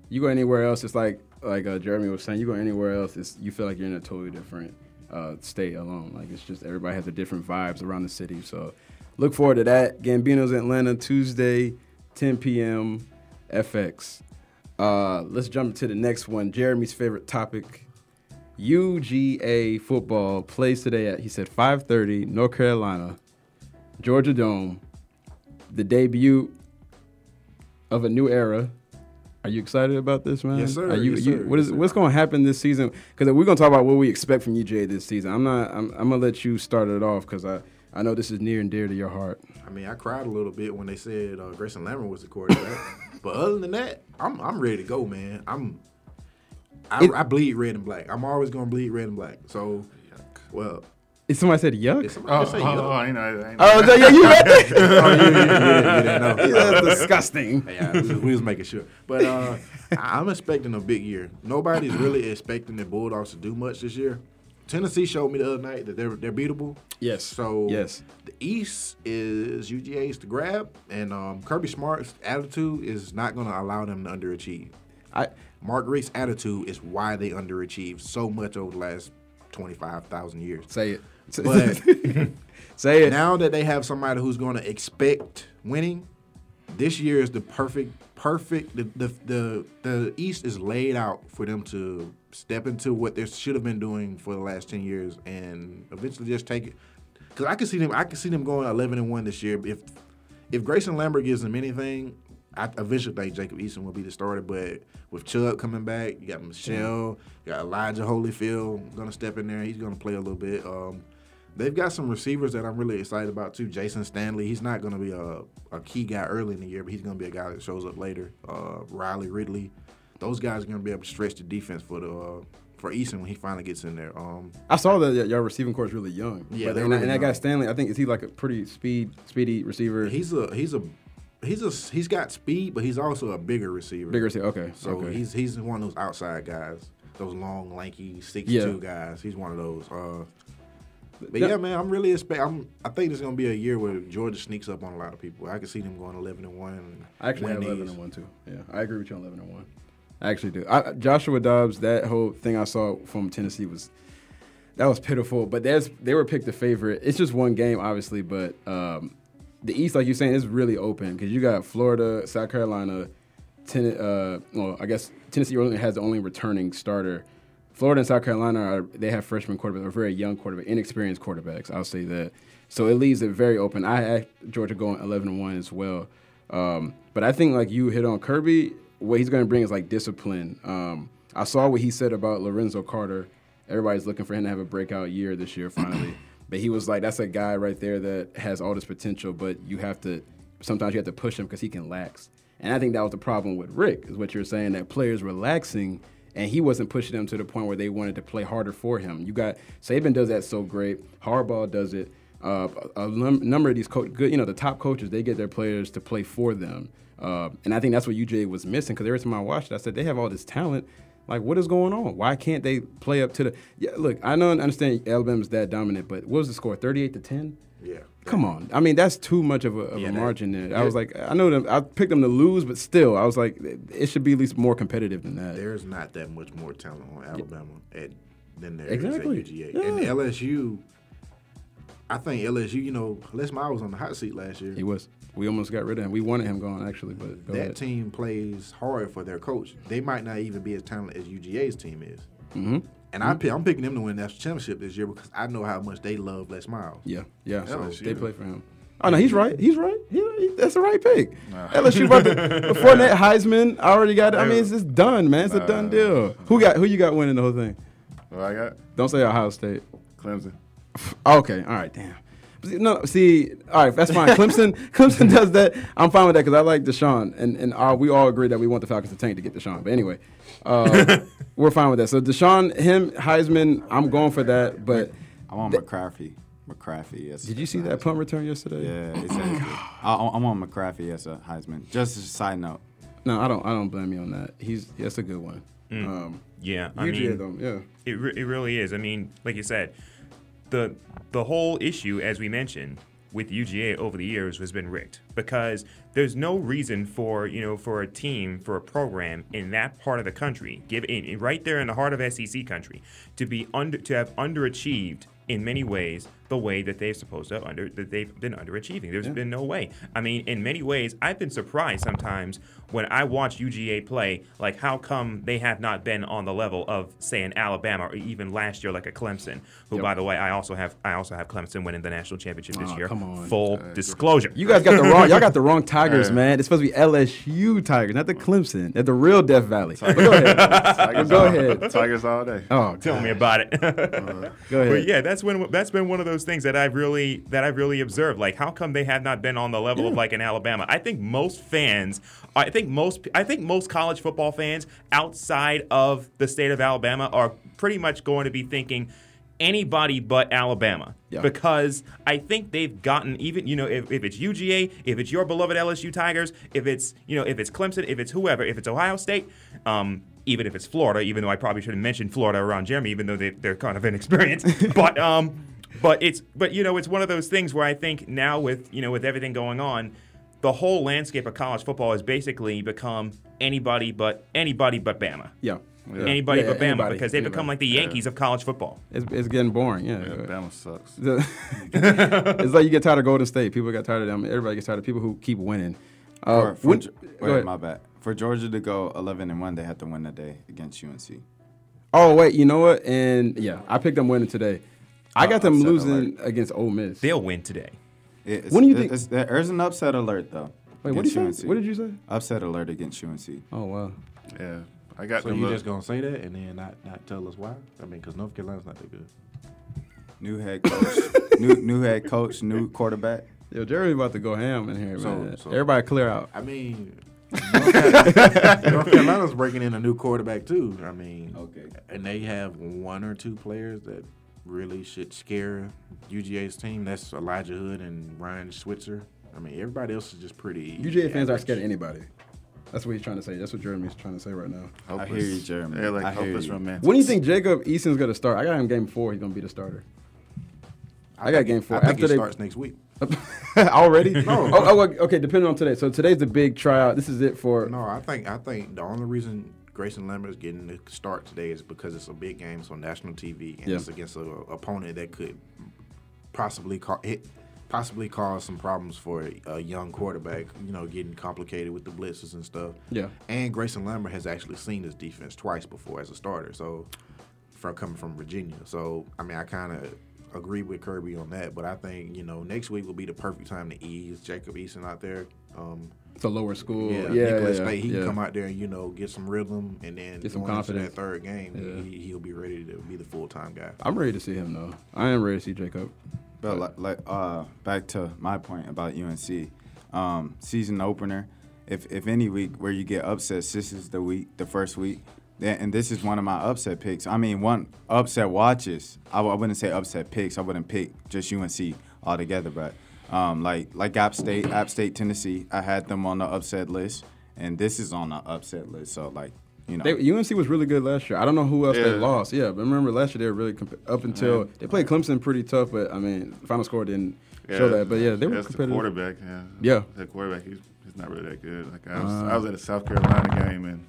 You go anywhere else, it's like like uh, Jeremy was saying. You go anywhere else, it's you feel like you're in a totally different uh, state alone. Like it's just everybody has a different vibes around the city. So look forward to that. Gambino's Atlanta Tuesday, 10 p.m. FX. Uh, let's jump to the next one. Jeremy's favorite topic. UGA football plays today at he said 5:30 North Carolina, Georgia Dome. The debut of a new era. Are you excited about this, man? Yes, sir. Are you, Yes, you- sir. what is Yes, sir. what's going to happen this season? Because we're going to talk about what we expect from UGA this season. I'm not. I'm, I'm gonna let you start it off because I I know this is near and dear to your heart. I mean, I cried a little bit when they said uh, Greyson Lambert was the quarterback. *laughs* but other than that, I'm I'm ready to go, man. I'm I, It- I bleed red and black. I'm always gonna bleed red and black. So, well, If somebody said yuck, if somebody Oh, just say oh, yuck. oh, I know, I know. oh so *laughs* *laughs* yeah, you read that? Oh, you, you, you, didn't- you didn't know. That's disgusting. *laughs* Yeah, we was, we was making sure. But uh, I- I'm expecting a big year. Nobody's really *clears throat* expecting the Bulldogs to do much this year. Tennessee showed me the other night that they're they're beatable. Yes. So yes, the East is UGA's to grab, and um, Kirby Smart's attitude is not going to allow them to underachieve. I Mark Richt's attitude is why they underachieved so much over the last twenty five thousand years. say it. But *laughs* say it. now that they have somebody who's going to expect winning, this year is the perfect, perfect. The, the the the East is laid out for them to step into what they should have been doing for the last ten years, and eventually just take it. Because I can see them, I can see them going eleven and one this year. If if Greyson Lambert gives them anything, I eventually think Jacob Eason will be the starter. But with Chubb coming back, you got Michel, you got Elijah Holyfield gonna step in there. He's gonna play a little bit. Um, they've got some receivers that I'm really excited about too. Jayson Stanley, he's not gonna be a, a key guy early in the year, but he's gonna be a guy that shows up later. Uh, Riley Ridley, those guys are gonna be able to stretch the defense for the uh, for Eason when he finally gets in there. Um, I saw that y'all receiving corps is really young. Yeah, But- and, that- really and that guy. Stanley, I think is he like a pretty speed, speedy receiver. he's a he's a he's a he's got speed, but he's also a bigger receiver. bigger. receiver. Okay. So okay. he's he's one of those outside guys, those long, lanky, six Yeah. two guys. He's one of those. Uh, but That- yeah, man, I'm really expect. I'm, I think it's gonna be a year where Georgia sneaks up on a lot of people. I can see them going 11 and one. and I actually have 11 these. and 1 too. Yeah, I agree with you on 11 and 1. I actually do. I, Joshua Dobbs, that whole thing I saw from Tennessee was that was pitiful. But there's they were picked the favorite. It's just one game, obviously, but um, the East, like you're saying, is really open because you got Florida, South Carolina, ten, uh, well, I guess Tennessee only has the only returning starter. Florida and South Carolina are they have freshman quarterbacks, or very young quarterback, inexperienced quarterbacks. I'll say that. So it leaves it very open. I had Georgia going 11 and one as well. Um, but I think like you hit on Kirby, what he's going to bring is like discipline. Um, I saw what he said about Lorenzo Carter. Everybody's looking for him to have a breakout year this year finally. But he was like, that's a guy right there that has all this potential, but you have to sometimes you have to push him because he can lax. And I think that was the problem with Richt, is what you're saying that players relaxing and he wasn't pushing them to the point where they wanted to play harder for him. You got Saban does that so great. Harbaugh does it. Uh, a num- number of these co- good, you know, the top coaches they get their players to play for them, uh, and I think that's what UJ was missing. Because every time I watched it, I said they have all this talent. Like, what is going on? Why can't they play up to the? Yeah, look, I know, and understand Alabama's that dominant, but what was the score? Thirty-eight to ten. Yeah. Come on. I mean, that's too much of a, of Yeah, a margin there. I was like, I know them. I picked them to lose, but still, I was like, it should be at least more competitive than that. There's not that much more talent on Alabama at, than there is Exactly. at UGA. Yeah. And LSU, I think LSU, you know, Les Miles was on the hot seat last year. He was. We almost got rid of him. We wanted him gone actually, but that ahead. team plays hard for their coach. They might not even be as talented as UGA's team is. hmm And I pick, I'm picking them to win the national championship this year because I know how much they love Les Miles. Yeah, yeah. So LSU. they play for him. Oh no, he's right. He's right. He, he- that's the right pick. LSU about to, *laughs* before that Heisman. I already got. it. I mean, it's just done, man. It's a done deal. Who got? Who you got winning the whole thing? What I got? Don't say Ohio State. Clemson. *laughs* Okay, all right, damn. See, No, see, all right, that's fine. Clemson, *laughs* Clemson does that. I'm fine with that because I like Deshaun, and and uh, we all agree that we want the Falcons to tank to get Deshaun. But anyway, uh, *laughs* we're fine with that. So Deshaun, him, Heisman, I'm going for that. But I want McCaffrey. McCaffrey. Yes. did you see that punt return yesterday? Yeah, it's *sighs* I, I I want McCaffrey as a Heisman. Just as a side note. No, I don't. I don't blame you on that. He's that's a good one. Um, Yeah, I mean, though, yeah. It, re- it really is. I mean, like you said, the the whole issue, as we mentioned, with UGA over the years has been Richt because there's no reason for you know for a team for a program in that part of the country, give in, right there in the heart of SEC country, to be under to have underachieved in many ways the way that they're supposed to under that they've been underachieving. There's been no way. I mean, in many ways, I've been surprised sometimes when I watch UGA play, like how come they have not been on the level of say an Alabama or even last year like a Clemson, who Yep. by the way I also have I also have Clemson winning the national championship this Aw, year. come on. Full uh, disclosure. You guys got the wrong. Y'all got the wrong Tigers, *laughs* Yeah. man. It's supposed to be LSU Tigers, not the mm. Clemson. They're the real Death Valley. But go ahead. Tigers Go all- ahead. Tigers all day. Oh, Tell me about it. go ahead. But yeah, that's when that's been one of those things that I've really that I've really observed. Like, how come they have not been on the level of like an Alabama? I think most fans, I think most, I think most college football fans outside of the state of Alabama are pretty much going to be thinking anybody but Alabama. Yeah. Because I think they've gotten even, you know, if, if it's UGA, if it's your beloved LSU Tigers, if it's, you know, if it's Clemson, if it's whoever, if it's Ohio State, um, even if it's Florida, even though I probably should have mentioned Florida around Jeremy, even though they, they're kind of inexperienced. *laughs* but um, but it's but you know it's one of those things where I think now with you know with everything going on, the whole landscape of college football has basically become anybody but anybody but Bama. Yeah. Anybody Yeah, but Bama anybody, because they become like the Yankees of college football. It's, it's getting boring. Yeah. Yeah, Bama sucks. *laughs* it's like you get tired of Golden State. People get tired of them. Everybody gets tired of people who keep winning. Uh, For, for, when- wait, my bad. For Georgia to go 11 and one, they had to win that day against UNC. Oh wait, you know what? And yeah, I picked them winning today. I got them upset losing against Ole Miss. They'll win today. It- it's- When do you think- it's- there's an upset alert though. Wait, what did you against say? What did you say? Upset alert against UNC. Oh wow. Yeah, I got So them. you look- just gonna say that and then not not tell us why? I mean, because North Carolina's not that good. New head coach, *laughs* new new head coach, new quarterback. Yo, Jerry's about to go ham in here, So- man. so- Everybody clear out. I mean, North Carolina- *laughs* North Carolina's breaking in a new quarterback too. I mean, Okay. and they have one or two players that really should scare UGA's team. That's Elijah Hood and Ryan Switzer. I mean, everybody else is just pretty. UGA fans are average. scared of anybody. That's what he's trying to say. That's what Jeremy's trying to say right now. I hear you, Jeremy. They're like I hear hopeless you. When do you think Jacob Eason's gonna start? I got him game four. He's gonna be the starter. I, got game four. I think After it they starts next week. *laughs* *laughs* already. *laughs* No. Oh, oh, okay. Depending on today. So today's the big tryout. This is it for. No, I think I think the only reason Greyson Lambert is getting the start today is because it's a big game. It's on national TV and Yeah. it's against an opponent that could possibly ca- hit, possibly cause some problems for a, a young quarterback. You know, getting complicated with the blitzes and stuff. Yeah. And Greyson Lambert has actually seen this defense twice before as a starter. So, from coming from Virginia, so I mean, I kind of agree with Kirby on that. But I think you know next week will be the perfect time to ease Jacob Eason out there. Um, It's a lower school. yeah, Yeah, yeah, Nicholls yeah, State, he yeah. can come out there and you know get some rhythm, and then Get some confidence. that third game, Yeah. he, he'll be ready to be the full time guy. I'm ready to see him though. I am ready to see Jacob. But like, like uh, back to my point about UNC, um, season opener. If if any week where you get upsets, this is the week, the first week. Yeah, And this is one of my upset picks. I mean, one upset watches. I, w- I wouldn't say upset picks. I wouldn't pick just UNC altogether. But um, like like App State, App State, Tennessee, I had them on the upset list, and this is on the upset list. So like, you know, They, UNC was really good last year. I don't know who else they lost. Yeah, but remember last year they were really comp- up until they played Clemson pretty tough, but I mean, final score didn't show that. But yeah, they were that's the quarterback. Yeah, Yeah. The quarterback. He's, he's not really that good. Like I was, I was at a South Carolina game and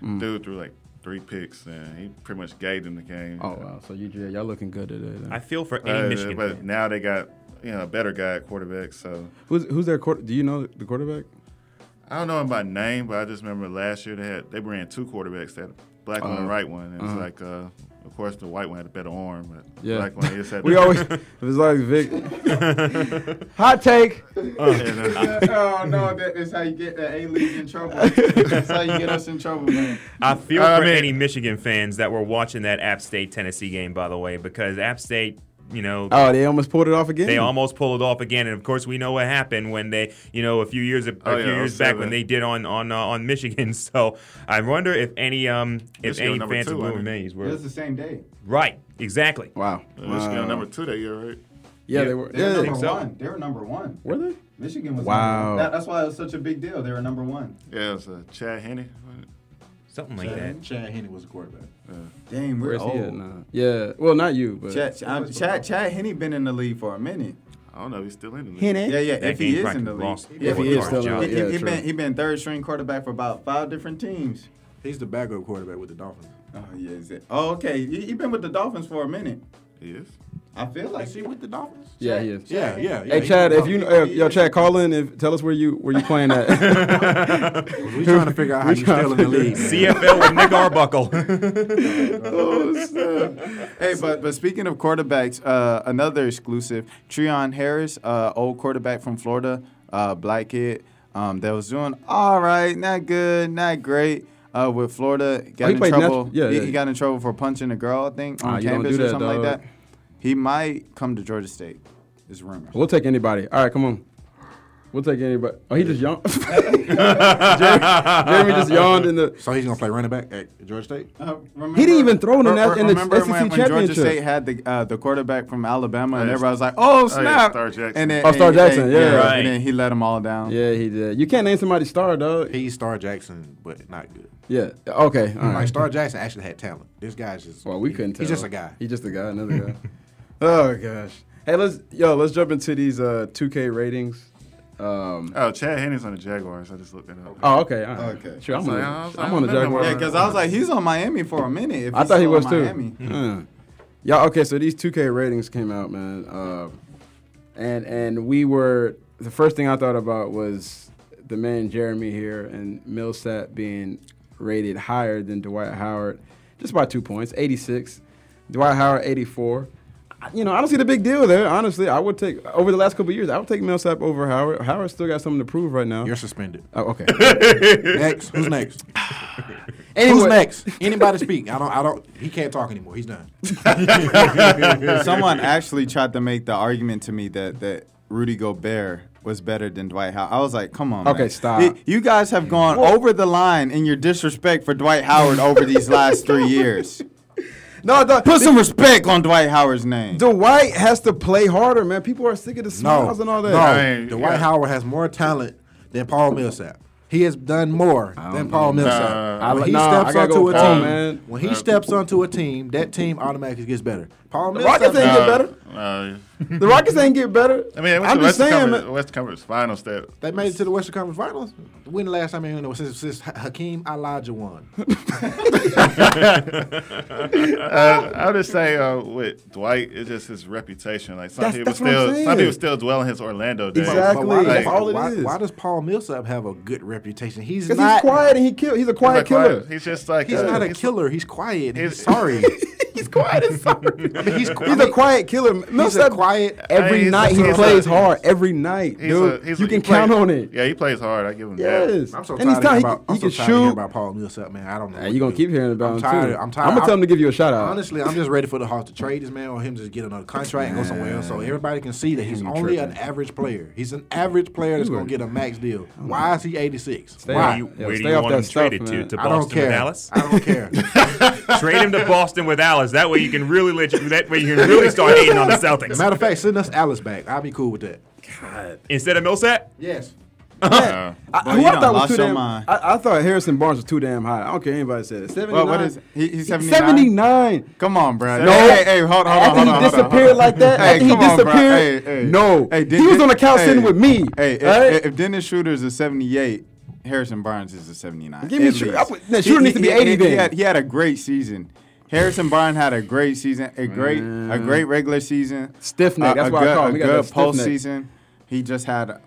Mm. dude threw like three picks and he pretty much gave them the game. Oh wow, so UGA, y'all looking good today. Then. I feel for any Uh, Michigan but fan. now they got you know a better guy at quarterback. So who's who's their quarter? Do you know the quarterback? I don't know him by name, but I just remember last year they had they ran two quarterbacks, that black one and Uh, right one. And uh-huh. it's like, uh, of course, the white one had a better arm, but Yeah. the black one he just had. *laughs* We always it was like Vic. *laughs* *laughs* Hot take. and, uh, oh no, that is how you get that A league in trouble. That's how you get us in trouble, man. I feel I for mean- any Michigan fans that were watching that App State Tennessee game, by the way, because App State you know, Oh, they almost pulled it off again. they almost pulled it off again, and of course we know what happened when they, you know, a few years a, Oh, few yeah, years back 07. when they did on on uh, on Michigan. *laughs* So I wonder if any um if Michigan any number fans of two, Blue wasn't were It was the same day. right. Exactly. Wow. Michigan Wow. number two that year, right? Yeah, Yeah, they were. They were number so. one. They were number one. were they? Michigan was Wow. Number one. That, that's why it was such a big deal. They were number one. Yeah, it was uh, Chad Henne. Something like that. Chad Henne was a quarterback. Dang, we're Where's he old. at now? Yeah. Well, not you, but Chad, I'm- Chad, Chad Henne been in the league for a minute. I don't know. He's still in the league. Henne. Yeah, yeah. That if he game is in the probably league, lost If he is still in Job. the he, Yeah, he, he been he been third string quarterback for about five different teams. He's the backup quarterback with the Dolphins. Oh yeah, is it? Oh okay. He, he been with the Dolphins for a minute. He is. I feel like Is he with the Dolphins? yeah, he is. Yeah, yeah. yeah Hey he's Chad, if you Dolphins. uh, yo Chad, call in. If tell us where you where you playing at. *laughs* we trying to figure out how you still in the league. man. CFL with Nick Arbuckle. *laughs* oh, snap. Hey, but but speaking of quarterbacks, uh, another exclusive, Treon Harris, uh, old quarterback from Florida, uh, black kid, um, that was doing all right, not good, not great. Uh, with Florida, got Oh, he in trouble. nat- yeah, he, yeah. he got in trouble for punching a girl, I think, Ah, on you campus do or that, something like that. He might come to Georgia State. Is rumors. we'll take anybody. All right, come on. We'll take anybody. Oh, he just yawned. *laughs* Jeremy, Jeremy just yawned in the. So he's gonna play running back at Georgia State. Uh, He didn't even throw in the, Re- nat- in the remember SEC when, when championship. Georgia State had the uh, the quarterback from Alabama, and Oh, yeah. everybody was like, "Oh yeah, snap!" Star Jackson. And then, Oh, Star and- Jackson, and- yeah. Right. And then he let them all down. yeah, he did. You can't name somebody star, dog. He's Star Jackson, but not good. Yeah. Okay. All Like right. Star Jackson actually had talent. This guy's just Well, we he- couldn't tell. He's just a guy. He's just a guy. Another guy. *laughs* oh gosh. Hey, let's yo, let's jump into these uh 2K ratings. Um. Oh, Chad Henne's on the Jaguars. I just looked it up. Oh, okay. All right. Okay. Sure, I'm So, on. I The, like, I'm on the Jaguars. Yeah, because I was like, he's on Miami for a minute. If I thought he was too. Miami. Uh. Yeah. Okay. So these 2K ratings came out, man. Uh, and and we were the first thing I thought about was the man Jeremy here and Millsap being rated higher than Dwight Howard, just by two points, 86. Dwight Howard 84. I- You know, I don't see the big deal there. Honestly, I would take over the last couple of years. I would take Millsap over Howard. Howard still got something to prove right now. You're suspended. Oh, okay. *laughs* next, who's next? *sighs* anyway, Who's next? Anybody speak? I don't. I don't. He can't talk anymore. He's done. *laughs* Someone actually tried to make the argument to me that that Rudy Gobert was better than Dwight Howard. I was like, come on. Okay, man. stop. Y- You guys have gone over the line in your disrespect for Dwight Howard over these last three years. *laughs* No, the, Put some respect on Dwight Howard's name. Dwight has to play harder, man. People are sick of the No, smiles and all that. no. I mean, Dwight yeah. Howard has more talent than Paul Millsap. He has done more than Paul Millsap. Nah. when I- he nah, steps onto a Paul, team, man. when he steps onto a team, that team automatically gets better. Paul The Millsap, Rockets ain't get better. The Rockets ain't get better. I mean, went I'm to just Western saying, Conference, man. Western Conference Finals. That they made it to the Western Conference Finals. When the last time you know since, since Hakeem Olajuwon? uh, I would just say uh, with Dwight, it's just his reputation. Like some That's- people that's still, some people still dwell in his Orlando days. Exactly. Why, That's does, all it why, is. why does Paul Millsap have a good reputation? He's not. he's quiet and he kill. He's a He's, quiet like killer. quiet. He's just like He's uh, not a he's- killer. He's quiet. He's He's- sorry. *laughs* he's quiet and sorry. I mean, he's, He's a quiet killer. Millsap, quiet- Every He's- night he he's a- plays hard. Every night, He's dude. a, he's you a, can he play- count on it. Yeah, he plays hard. I give him that. Yes. I'm so and he's tired of tired. hearing He, about, can- I'm he so can tired shoot. about Paul Millsap, man. I don't know. Nah, what you gonna keep hearing about I'm him tired. too. I'm tired. I'm gonna tell him to give you a shout out. Honestly, I'm just ready for the Hawks to trade this man or him just get another contract and go somewhere else so everybody can see that he's only an average player. He's an average player that's going to get a max *laughs* deal. Oh Why is he 86? Why? Where do you, Yeah, where do stay you off want him traded to? To Boston with Dallas? I don't care. *laughs* Trade him to Boston with Alice. That way you can really let you, that way you can really start hating on the Celtics Matter of fact, send us Alice back. I'll be cool with that. God. Instead of Millsap. Yes. *laughs* Uh, I, Boy, who you I thought was lost too your damn. mind. I, I thought Harrison Barnes was too damn high. I don't care anybody said it. 79. Well, what is he, he's 79? 79. Come on, bro. No. Hey, hey, hold, hold on, After hold on, he hold on, disappeared hold on. like that, Hey, after he come on, bro. disappeared, Hey, hey. no. Hey, He was on the couch sitting with me, Hey, if, right? if Dennis Schroeder is a 78, Harrison Barnes is a 79. Give me at Schroeder. least. I would- no, Schroeder needs to be he- 80 he, then. He had, he had a great season. Harrison Barnes had a great season, a great, a great regular season, Stiff neck, a- that's a what I call him. A He good that stiff neck. postseason. He just had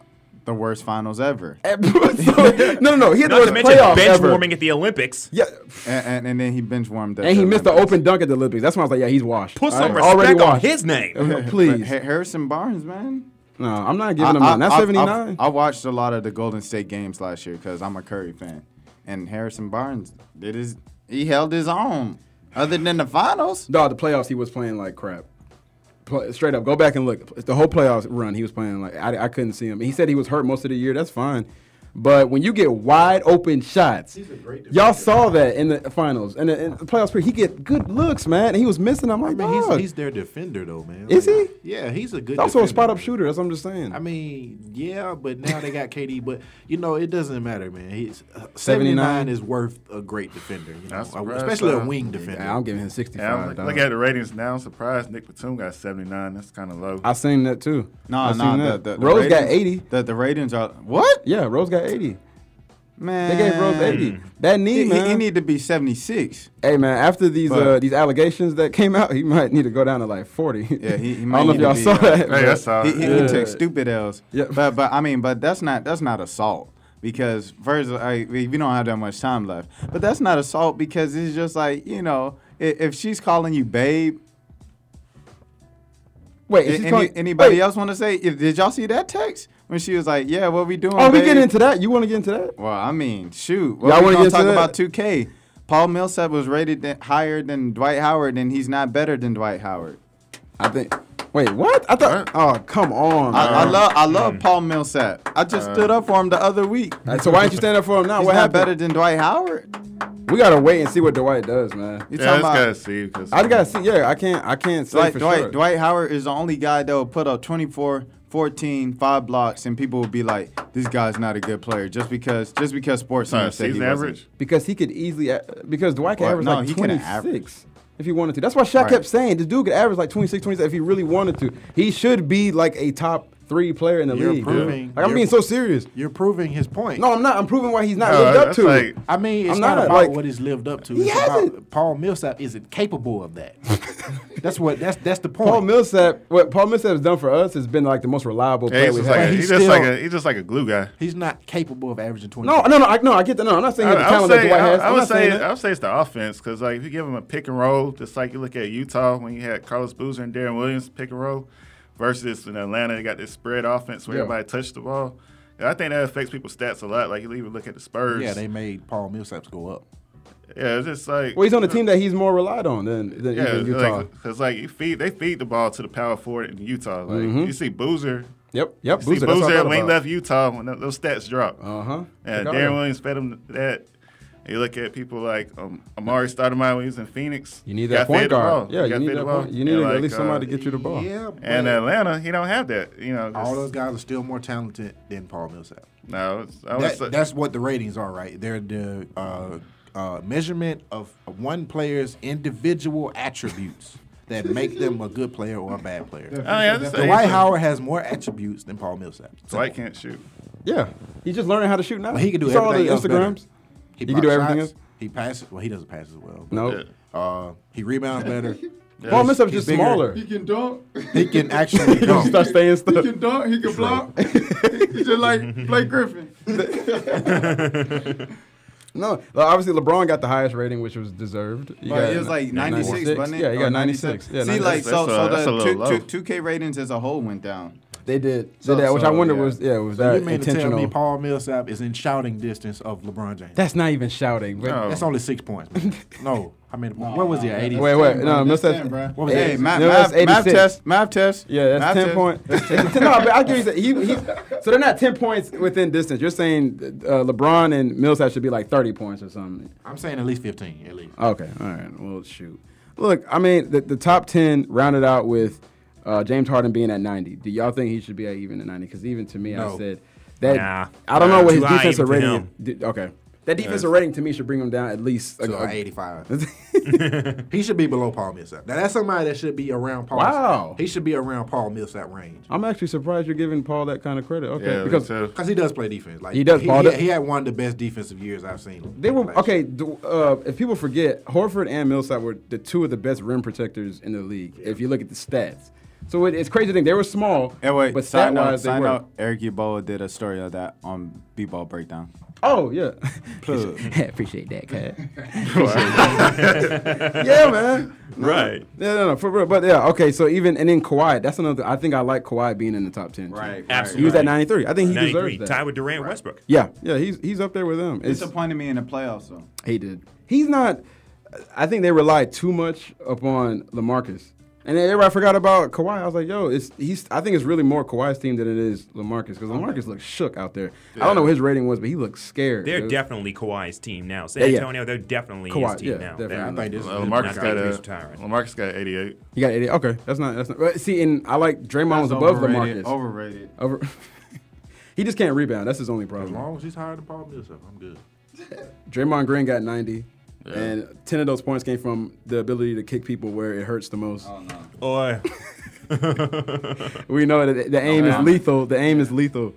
the worst finals ever, *laughs* So- no, no, no. He had the Not to worst mention playoffs bench ever. warming at the Olympics. Yeah, and, and, and then he bench warmed. and he the missed the open dunk at the Olympics. That's when I was like, yeah, he's washed. Put some right, respect on his name. *laughs* Please, But Harrison Barnes, man. no, I'm not giving him that. Not I- I- 79. I, I watched a lot of the Golden State games last year because I'm a Curry fan, and Harrison Barnes did his. He held his own. Other than the finals, No, the playoffs he was playing like crap. Straight up, go back and look. The whole playoffs run he was playing. Like I, I couldn't see him. He said he was hurt most of the year. That's fine. But when you get wide open shots, He's a great y'all saw that in the finals and the, in the playoffs. He get good looks, man. And he was missing. I'm I like, mean, he's, he's their defender though, man. Is Like, he? Yeah, he's a good. He's also a spot up shooter. That's what I'm just saying. I mean, yeah, but now they got KD. But you know, it doesn't matter, man. He's uh, 79 79 is worth a great defender, you know, I'm especially a uh, wing defender. Yeah, I'm giving him 65. Yeah, I'm dog. look at the ratings now. I'm surprised Nick Batum got 79. That's kind of low. I seen that too. No, I no, seen the, that. the, the Rose got 80. The, the ratings are what? Yeah, Rose got 80. Man, They gave Rose 80. That knee, He, he, man. he need to be 76. hey, man. After these But- uh, these allegations that came out, he might need to go down to like 40. Yeah, he, he *laughs* I might don't know if y'all to be, saw uh, that. Hey, but- I saw He, he, Yeah. he took stupid L's. Yeah. But but I mean, but that's not that's not assault because first I, we we don't have that much time left. But that's not assault because it's just like you know i- if she's calling you babe. Wait, any- calling- anybody wait. else want to say? If, did y'all see that text when she was like, "Yeah, what we doing?" Oh, we babe?" get into that. You want to get into that? Well, I mean, shoot. Y'all wanna get talk about 2K. Paul Millsap was rated higher than Dwight Howard, and he's not better than Dwight Howard. I think. Wait, what? I thought. Oh, come on. I, I love I love hmm. Paul Millsap. I just uh, stood up for him the other week. All right, so why didn't you stand up for him now? He's what not happened? better than Dwight Howard. We gotta wait and see what Dwight does, man. You yeah, I talking just about gotta see because I just gotta see. Yeah, I can't. I can't say Dwight, for Dwight, sure. Dwight Howard is the only guy that will put up 24, 14, five blocks, and people will be like, "This guy's not a good player," just because just because Sports Sorry, Center said he season wasn't. average. because he could easily. Because Dwight can Well, average no, like he can 26 average. If he wanted to. That's why Shaq Right. kept saying this dude could average like 26, 27 if he really wanted to. He should be like a top three player in the You're league. proving- Like I'm being so serious. You're proving his point. No, I'm not. I'm proving why he's not No, lived up to. like- I mean, it's I'm not, not, about like- what he's lived up to. He It's hasn't. about Paul Millsap isn't capable of that. *laughs* that's what. That's that's the point. Paul Millsap, what Paul Millsap has done for us has been like the most reliable Yeah, player he's we've just like a, he's he's just still- like a he's just like a glue guy. He's not capable of averaging twenty. No, no, no, I, no. I get that. No, I'm not saying he has the I, I would talent that say, Dwight I, has. I I'm would saying say. I would say it's the offense because like if you give him a pick and roll, just like you look at Utah when you had Carlos Boozer and Deron Williams pick and roll, versus in Atlanta they got this spread offense where Yeah. everybody touched the ball. And I think that affects people's stats a lot. Like you even look at the Spurs. Yeah, they made Paul Millsaps go up. yeah, it's just like Well, he's on a team that he's more relied on than, than yeah, even Utah. because like, you feed they feed the ball to the power forward in Utah. Like Mhm. you see Boozer, yep, yep. you Boozer, see that's what I Boozer thought when he left Utah when those stats drop. Uh huh. Yeah, Deron Williams fed him that. You look at people like um, Amar'e Stoudemire when he was in Phoenix. You need that point guard. ball. Yeah, He you need that ball. point. You need And at like, least uh, somebody to get you the ball. Yeah, And Atlanta, he don't have that. You know, all those guys are still more talented than Paul Millsap. No, it's, I would That, say, that's what the ratings are, right? They're the uh, uh, measurement of one player's individual attributes that make them a good player or a bad player. Oh, yeah, that's- Dwight he's Howard has more attributes than Paul Millsap. So Dwight can't shoot. Yeah, he's just learning how to shoot now. Well, he can do You saw all everything the else better. Instagrams. He, He can do blocks everything else? He passes. Well, he doesn't pass as well. No, Yeah. Uh, he rebounds better. Paul Millsap's he's just bigger. smaller. He can dunk. he can actually *laughs* He dunk. start staying stuck. He can dunk. He can block. He's just like Blake Griffin. *laughs* No, obviously LeBron got the highest rating, which was deserved. He But got it was like 96, wasn't it? Yeah, he got 96. Yeah, See, 96. like, so, That's so the two, two, 2K ratings as a whole went down. They did. So- They did, which I wonder yeah. was yeah was So that you mean to tell me Paul Millsap is in shouting distance of LeBron James? That's not even shouting. But No. That's only six points. *laughs* No, I mean, where was he 80? Wait, wait, no, That's Millsap. What was Hey, that? math, No, that's math, math test, math test. Yeah, that's Math ten test. points. *laughs* *laughs* no, but I give you that. He, he, so they're not ten points within distance. You're saying uh, LeBron and Millsap should be like thirty points or something. I'm saying at least 15, at least. Okay, all right. Well, shoot. Look, I mean, the, the top ten rounded out with uh, James Harden being at ninety. Do y'all think he should be at even at ninety? Because even to me, I said that Nah. I don't know what his Too defensive rating. him. Di- okay, that defensive rating to me should bring him down at least. So a- a- 85. *laughs* he should be below Paul Millsap. Now that's somebody that should be around Paul. Wow. He should be around Paul Millsap range I'm actually surprised you're giving Paul that kind of credit. Okay, Yeah, because because he does play defense. Like He does, He, Paul he, does. he had one of the best defensive years I've seen. They were okay. year. Uh, if people forget, Horford and Millsap were the two of the best rim protectors in the league. If you look at the stats, so it, it's crazy to think they were small, And wait, but side stat note, wise they side were. note, Eric Yaboa did a story of that on B-Ball Breakdown. Oh yeah, Plug. *laughs* appreciate that, cat. *laughs* *laughs* yeah, man. No, Right. Yeah, no, no, for real. But yeah, okay. So even and then Kawhi, that's another. I think I like Kawhi being in the top ten. too. Right, Absolutely. He was at 93. I think he 93, deserves that. tied with Durant, Westbrook. Yeah, yeah. He's he's up there with them. It's, Disappointed me in the playoffs, though. he did. He's not. I think they relied too much upon Lamarcus. And then everybody forgot about Kawhi. I was like, yo, it's he's. I think it's really more Kawhi's team than it is Lamarcus because Lamarcus looks shook out there. I don't know what his rating was, but he looks scared. They're dude. definitely Kawhi's team now. San Yeah, yeah. Antonio, they're definitely Kawhi, his team yeah, now. definitely. I think this is Uh. Lamarcus got gonna a. Lamarcus got 88. He got 80. Okay, that's not that's not. But see, and I like Draymond was above overrated. Lamarcus. Overrated. Over. *laughs* he just can't rebound. That's his only problem. As problem. long as he's higher than Paul Millsap, I'm good. Draymond Green got 90, and 10 of those points came from the ability to kick people where it hurts the most. Oh no. Boy. *laughs* *laughs* We know that the oh, aim is lethal. The aim is lethal.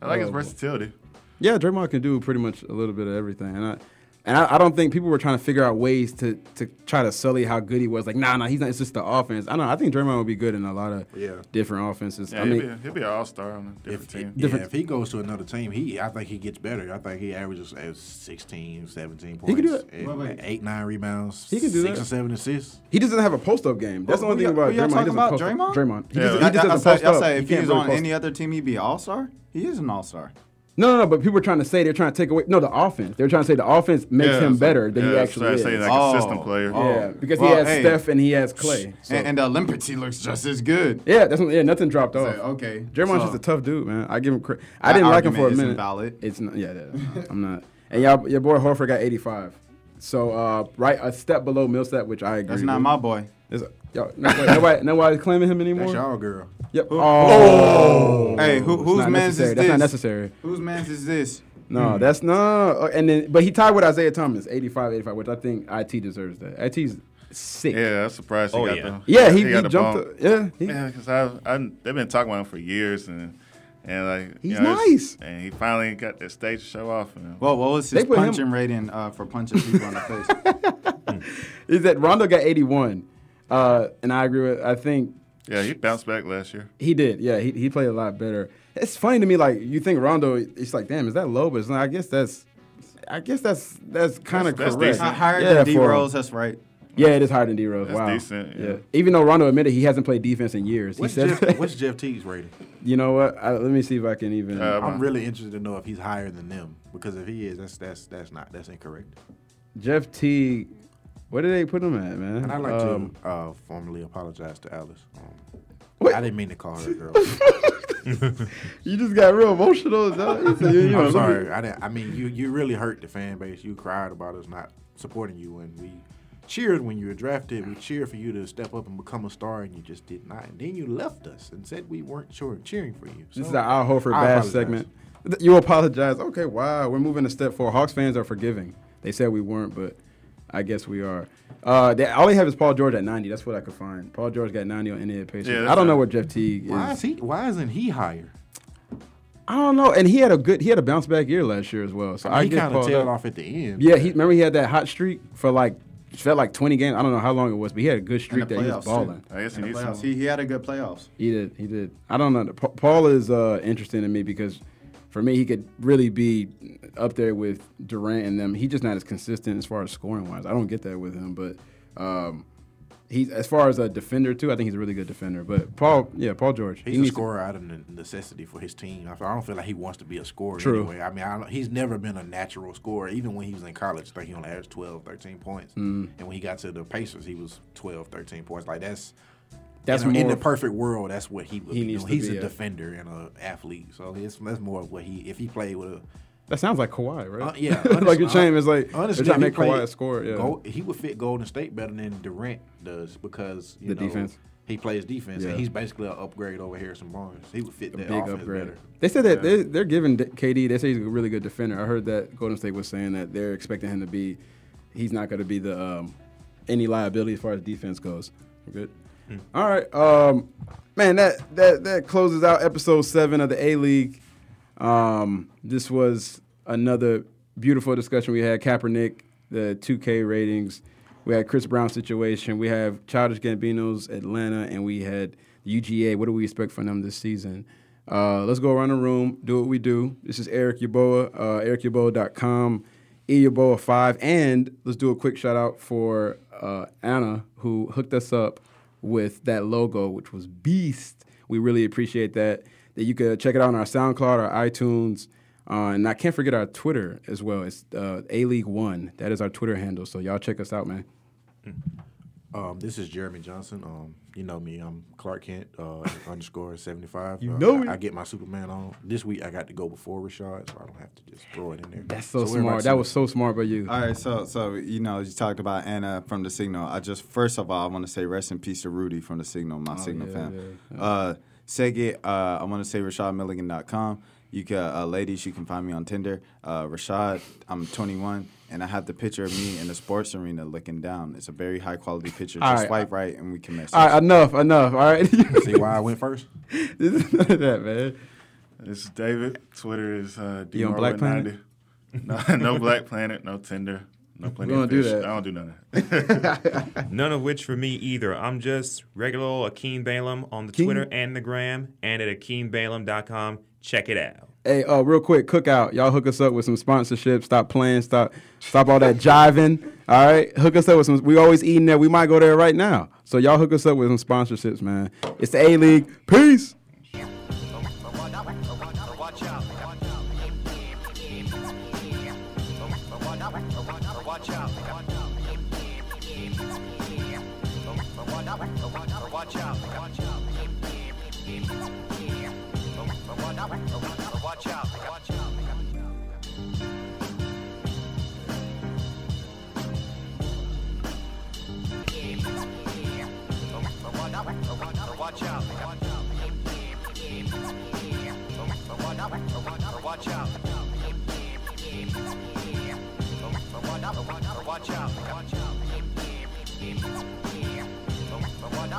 I like his Oh. versatility. Yeah, Draymond can do pretty much a little bit of everything, and I and I, I don't think people were trying to figure out ways to to try to sully how good he was. Like, nah, nah, he's not. It's just the offense. I know. I think Draymond would be good in a lot of Yeah. different offenses. Yeah, I he'll, mean, be, he'll be an all star on a different If, team. yeah, Different- if he goes to another team, he I think he gets better. I think he averages uh, 16, 17 points. He can do it. and Wait, wait. Eight, nine rebounds. He can do six that. or seven assists. he doesn't have a post up game. That's Who- the only who thing y'all- about who Draymond. Talking about? post up. Draymond? Draymond. He Yeah. doesn't, I- he just I, I, doesn't say, post I up. say He if can't he's really on post any other team, he'd be all star. He is an all star. No, no, no. But people are trying to say they're trying to take away. No, the offense. They're trying to say the offense makes Yeah, him so- better than yeah, he that's actually what I is. say, like Oh. a system player. Oh. yeah, because he has hey. Steph and he has Clay. So. And, and the Olympics, he looks just as good. yeah, that's yeah. Nothing dropped Say, off. okay. Draymond's so just a tough dude, man. I give him credit. I didn't like him for a argument isn't minute. valid. It's not. Yeah, yeah I'm not. And y'all, your boy Horford got 85. So uh, right a step below Millsap, which I agree. That's not with. my boy. It's, yo, nobody, nobody, *laughs* nobody claiming him anymore. That's y'all girl. Yep. Oh. Hey, who, whose man's necessary. is That's this? not necessary. Whose man's is this? No, that's no, no, no. And then, but he tied with Isaiah Thomas, 85, 85, which I think IT deserves that. IT's sick. Yeah, I'm surprised he Oh, got yeah. the Yeah, he, he, got the jumped. bump. The, yeah, he, Yeah, because I, I they've been talking about him for years, and and like He's you know, nice. and he finally got that stage to show off. And, Well, what was his put him- punching rating uh, for punching people in the face? *laughs* is that Rondo got 81, uh, and I agree with. I think yeah, he bounced back last year. He did, yeah. He, he played a lot better. It's funny to me, like you think Rondo. It's like, damn, is that low? But it's not, I guess that's, I guess that's that's kind of That's- that's correct. decent. Higher Yeah, than D for- Rose, that's right. Yeah, it is higher than D Rose. That's Wow, decent, yeah. Even though Rondo admitted he hasn't played defense in years, What's he said. Jeff, *laughs* what's Jeff Teague's rating? you know what? I, let me see if I can even. Uh, I'm really interested to know if he's higher than them because if he is, that's that's that's not that's incorrect. Jeff T. Where did they put him at, man? And I'd like Um, to uh, formally apologize to Alice. Um? I didn't mean to call her a girl. *laughs* You just got real emotional. that- you said, you know, I'm sorry. I didn't. I mean, you you really hurt the fan base. You cried about us not supporting you, and we cheered when you were drafted. We cheered for you to step up and become a star, and you just did not. And then you left us and said we weren't sure cheering for you. This So, is our Al Horford I bash segment. You apologize. Okay, wow. We're moving a step forward. Hawks fans are forgiving. They said we weren't, but I guess we are. Uh, they, all they have is Paul George at 90. That's what I could find. Paul George got 90 on Indiana Pacers. Yeah, I don't know what Jeff Teague is. Why is he? Why isn't he higher? I don't know. And he had a good, he had a bounce back year last year as well. So I, I he kind of tailed that. off at the end. Yeah, he remember he had that hot streak for like it felt like 20 games. I don't know how long it was, but he had a good streak the that he playoffs, was too. balling. I guess he In the needs playoffs. He, he had a good playoffs. He did. He did. I don't know. Paul is uh, interesting to me because for me, he could really be up there with Durant and them. He's just not as consistent as far as scoring wise. I don't get that with him, but um, he's as far as a defender too. I think he's a really good defender. But Paul, yeah, Paul George. He's he a needs to- scorer out of necessity for his team. I I don't feel like he wants to be a scorer True. anyway. I mean, I don't, he's never been a natural scorer. Even when he was in college, I think he only averaged 12, 13 points. Mm. And when he got to the Pacers, he was 12, 13 points. Like, that's. That's in, the perfect world, that's what he would He be needs doing. to He's be a a- defender and an athlete, so it's, that's more of what he. If he played with a, that sounds like Kawhi, right? uh, yeah, *laughs* like your chain is like honestly, trying to make Kawhi played a scorer. Yeah. Go, he would fit Golden State better than Durant does because you The know, defense. He plays defense, Yeah. and he's basically an upgrade over Harrison Barnes. He would fit that big offense upgrade. better. They said that Yeah. they, they're giving KD. They say he's a really good defender. I heard that Golden State was saying that they're expecting him to be. He's not going to be the um, any liability as far as defense goes. We're good. All right, um, man. That that that closes out episode seven of the A League. Um, this was another beautiful discussion we had. Kaepernick, the 2K ratings. We had Chris Brown situation. We have Childish Gambino's Atlanta, and we had UGA. What do we expect from them this season? Uh, let's go around the room, do what we do. This is Eric Yaboa, uh, ericyaboa.com, eyaboa5, and let's do a quick shout out for uh, Anna, who hooked us up with that logo, which was beast. We really appreciate that. That you could check it out on our SoundCloud, our iTunes, uh, and I can't forget our Twitter as well. It's uh, A League One. That is our Twitter handle. So y'all check us out, man. Um, this is Jeremy Johnson. Um, you know me. I'm Clark Kent uh, *laughs* underscore seventy five. You uh, know I. I get my Superman on this week. I got to go before Rashad, so I don't have to just throw it in there. That's so, we're smart. That was so smart by you. All right, so so you know you talked about Anna from the Signal. I just first of all I want to say rest in peace to Rudy from the Signal, my Signal yeah, fam. yeah, Uh, Segit, uh, I want to say RashadMilligan.com. You can, uh, ladies, you can find me on Tinder. Uh, Rashad, I'm 21, and I have the picture of me in the sports arena looking down. It's a very high quality picture. All Just right. swipe right, and we can message. All right, enough, enough. All right. See why I went first? *laughs* this is none of that, man. This is David. Twitter is uh, You on Black DMarwood90. *laughs* No, no Black Planet, no Tinder, no plenty don't of do fish. that. I don't do none of that. *laughs* None of which for me either. I'm just regular old Akeem Balaam on the Akeem? Twitter and the gram and at AkeemBalaam.com. Check it out. Hey, uh, real quick, cookout. Y'all hook us up with some sponsorship. Stop playing. Stop, stop all that jiving. All right, hook us up with some. We always eating there. We might go there right now. So y'all hook us up with some sponsorships, man. It's the A League. Peace.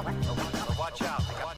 Watch out.